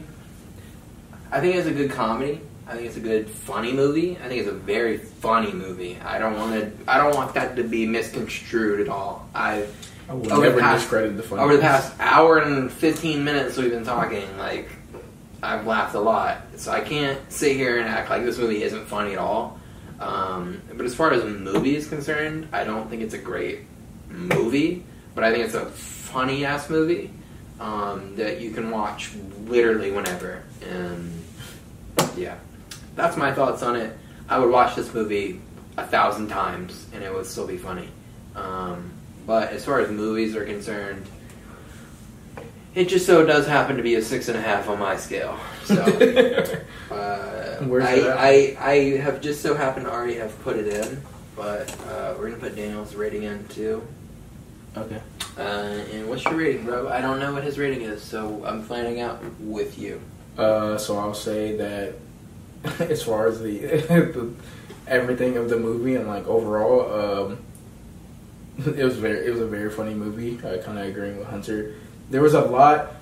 I think it's a good comedy. I think it's a good funny movie. I think it's a very funny movie. I don't want to. I don't want that to be misconstrued at all. I I will over the never past- discredit the fun. over the past hour and fifteen minutes we've been talking, like I've laughed a lot. So I can't sit here and act like this movie isn't funny at all. Um, but as far as the movie is concerned, I don't think it's a great movie. But I think it's a funny ass movie um, that you can watch literally whenever. And yeah, that's my thoughts on it. I would watch this movie a thousand times and it would still be funny. Um, but as far as movies are concerned, it just so does happen to be a six and a half on my scale. So uh, I. I I have just so happened to already have put it in, but uh, we're gonna put Daniel's rating in too. Okay. Uh, and what's your rating, bro? I don't know what his rating is, so I'm finding out with you. Uh, so I'll say that as far as the, the everything of the movie and like overall, um, it was very it was a very funny movie. I kind of agreeing with Hunter. There was a lot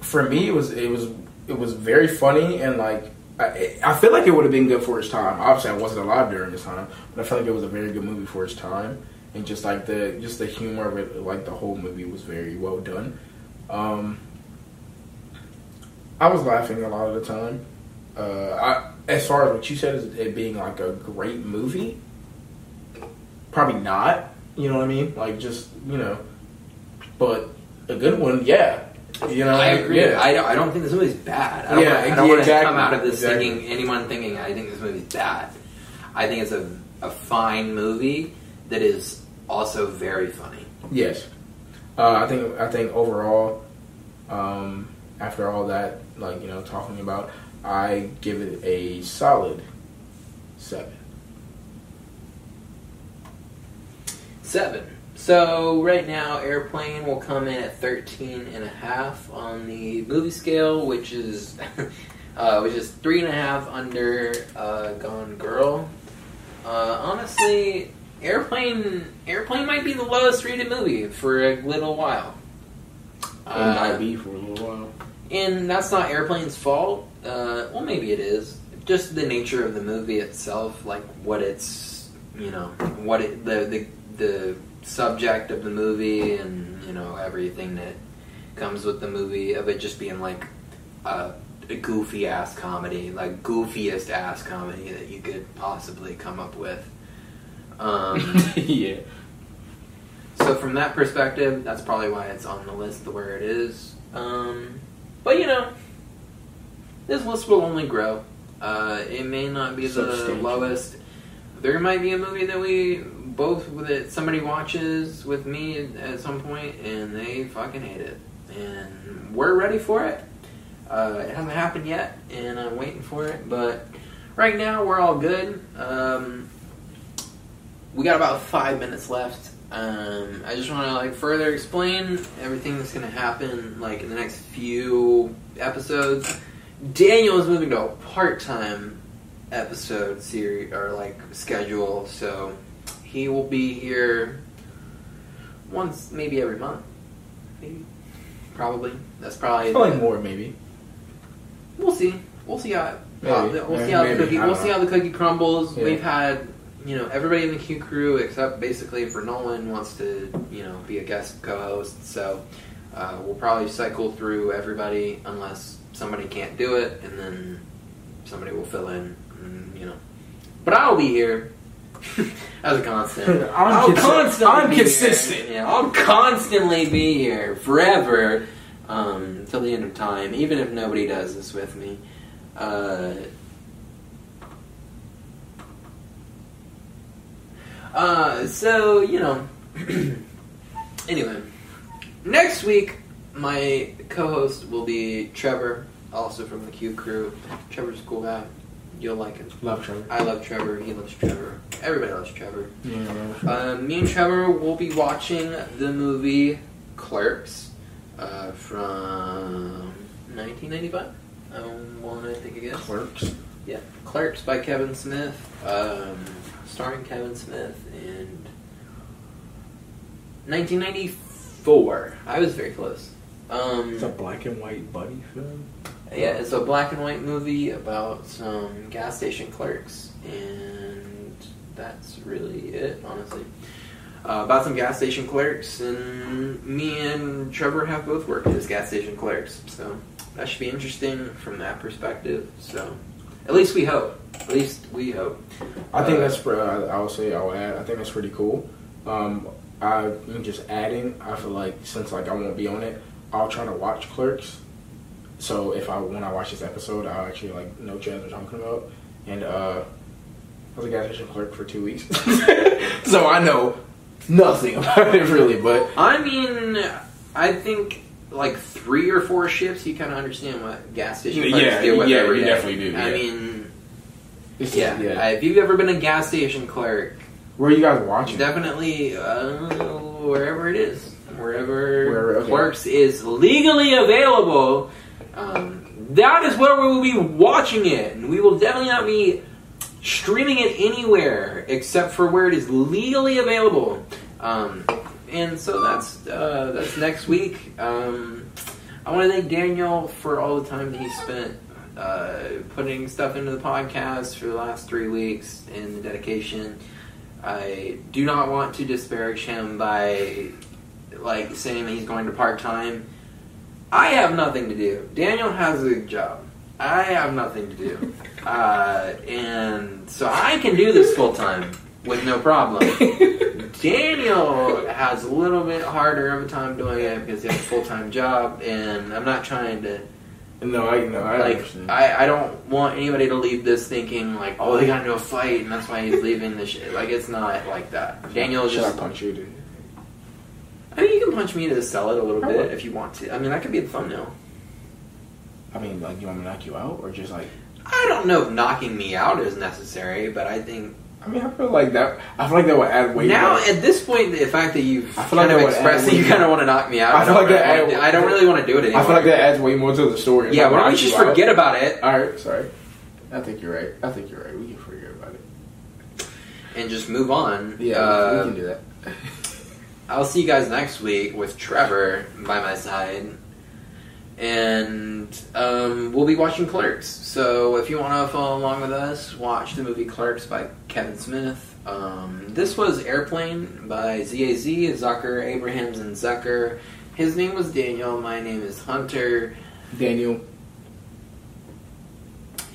for me. It was it was it was very funny and like. I, I feel like it would have been good for its time. Obviously, I wasn't alive during this time, but I feel like it was a very good movie for its time, and just like the just the humor of it, like the whole movie was very well done. Um, I was laughing a lot of the time. Uh, I, as far as what you said, as it being like a great movie, probably not. You know what I mean? Like just you know, but a good one, yeah. You know, I agree. Yeah. I, don't, I don't think this movie's bad. I don't, Yeah, want, I don't want to come out of this exactly. thinking anyone thinking I think this movie's bad. I think it's a, a fine movie that is also very funny. Yes, uh, I think I think overall, um, after all that, like you know, talking about, I give it a solid seven. Seven. So right now, Airplane will come in at 13 and a half on the movie scale, which is uh, which is three and a half under uh, Gone Girl. Uh, honestly, Airplane Airplane might be the lowest rated movie for a little while. might Uh, be for a little while. and that's not Airplane's fault. Uh, well, maybe it is. Just the nature of the movie itself, like what it's, you know, what it, the the the subject of the movie, and you know everything that comes with the movie of it just being like a, a goofy ass comedy, like goofiest ass comedy that you could possibly come up with. Um, yeah. so from that perspective, that's probably why it's on the list the where it is. Um, but you know, this list will only grow. Uh, it may not be the lowest. There might be a movie that we both that somebody watches with me at some point, and they fucking hate it, and we're ready for it. Uh, it hasn't happened yet, and I'm waiting for it. But right now, we're all good. Um, we got about five minutes left. Um, I just want to like further explain everything that's going to happen like in the next few episodes. Daniel is moving to a part-time episode series or like schedule, so he will be here once, maybe every month, maybe, probably. That's probably Probably the- more, maybe. We'll see. We'll see how. Maybe. we'll see Maybe. how the cookie. We'll see how the cookie crumbles. Yeah. We've had, you know, everybody in the Q crew except basically for Nolan wants to, you know, be a guest co-host. So uh, we'll probably cycle through everybody unless somebody can't do it, and then somebody will fill in. And, you know, but I'll be here. As a constant, I'm I'll constantly I'm be here. consistent. Yeah, I'll constantly be here forever um, until the end of time, even if nobody does this with me. Uh, uh, so you know. anyway, next week my co-host will be Treyvor, also from the Q crew. Treyvor's a cool guy. You'll like him. Love Treyvor. I love Treyvor. He loves Treyvor. Everybody loves Treyvor. Yeah. Um, me and Treyvor will be watching the movie Clerks uh, from 1995. I want to think again. Clerks. Yeah, Clerks by Kevin Smith, um, starring Kevin Smith in 1994. I was very close. Um, It's a black and white buddy film. yeah, it's a black and white movie about some gas station clerks, and that's really it, honestly. Uh, about some gas station clerks, and me and Treyvor have both worked as gas station clerks, so that should be interesting from that perspective. So, at least we hope. At least we hope. I think Uh, that's. Uh, I will say. I will add. I think that's pretty cool. Um, I am just adding. I feel like since like I won't be on it, I'll try to watch Clerks. So if I when I watch this episode, I'll actually like know what you guys are talking about. And uh, I was a gas station clerk for two weeks, so I know nothing about it really. But I mean, I think like three or four ships, you kind of understand what gas station clerks Yeah, deal with yeah, every you day. definitely do, I yeah. mean, it's yeah, yeah. Uh, if you've ever been a gas station clerk, Where are you guys watching? definitely uh, wherever it is, wherever, Wherever, okay. Clerks is legally available, um, that is where we will be watching it, and we will definitely not be streaming it anywhere except for where it is legally available. Um, and so that's uh, that's next week. Um, I want to thank Daniel for all the time that he spent uh, putting stuff into the podcast for the last three weeks and the dedication. I do not want to disparage him by like saying that he's going to part time. I have nothing to do. Daniel has a job. I have nothing to do, uh, and so I can do this full time with no problem. Daniel has a little bit harder of a time doing it because he has a full time job, and I'm not trying to no, I no, I like understand. I, I don't want anybody to leave this thinking like oh they got into a fight and that's why he's leaving this shit. Like it's not like that. Daniel Should just I punch you? Dude? I mean you can punch me to sell it a little I bit will. if you want to. I mean that could be the thumbnail. I mean, like, you want me to knock you out, or just like? I don't know if knocking me out is necessary, but I think I mean, I feel like that. I feel like that would add way now at this point the fact that you've I feel kind like of expressed that you kind of want to knock me out, I I, feel don't, like that really add- do- I don't really want to do it anymore. I feel like that adds way more to the story. yeah, why don't we just out- forget about it All right, sorry. I think you're right. I think you're right. We can forget about it. and just move on? Yeah, Uh, we can do that. I'll see you guys next week with Treyvor by my side. And um, we'll be watching Clerks. So if you want to follow along with us, watch the movie Clerks by Kevin Smith. Um, this was Airplane by ZAZ, Zucker, Abrahams, and Zucker. His name was Daniel. My name is Hunter. Daniel.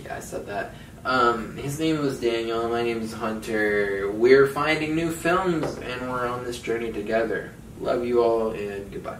Yeah, I said that. Um, his name was Daniel. My name is Hunter. We're finding new films, and we're on this journey together. Love you all, and goodbye.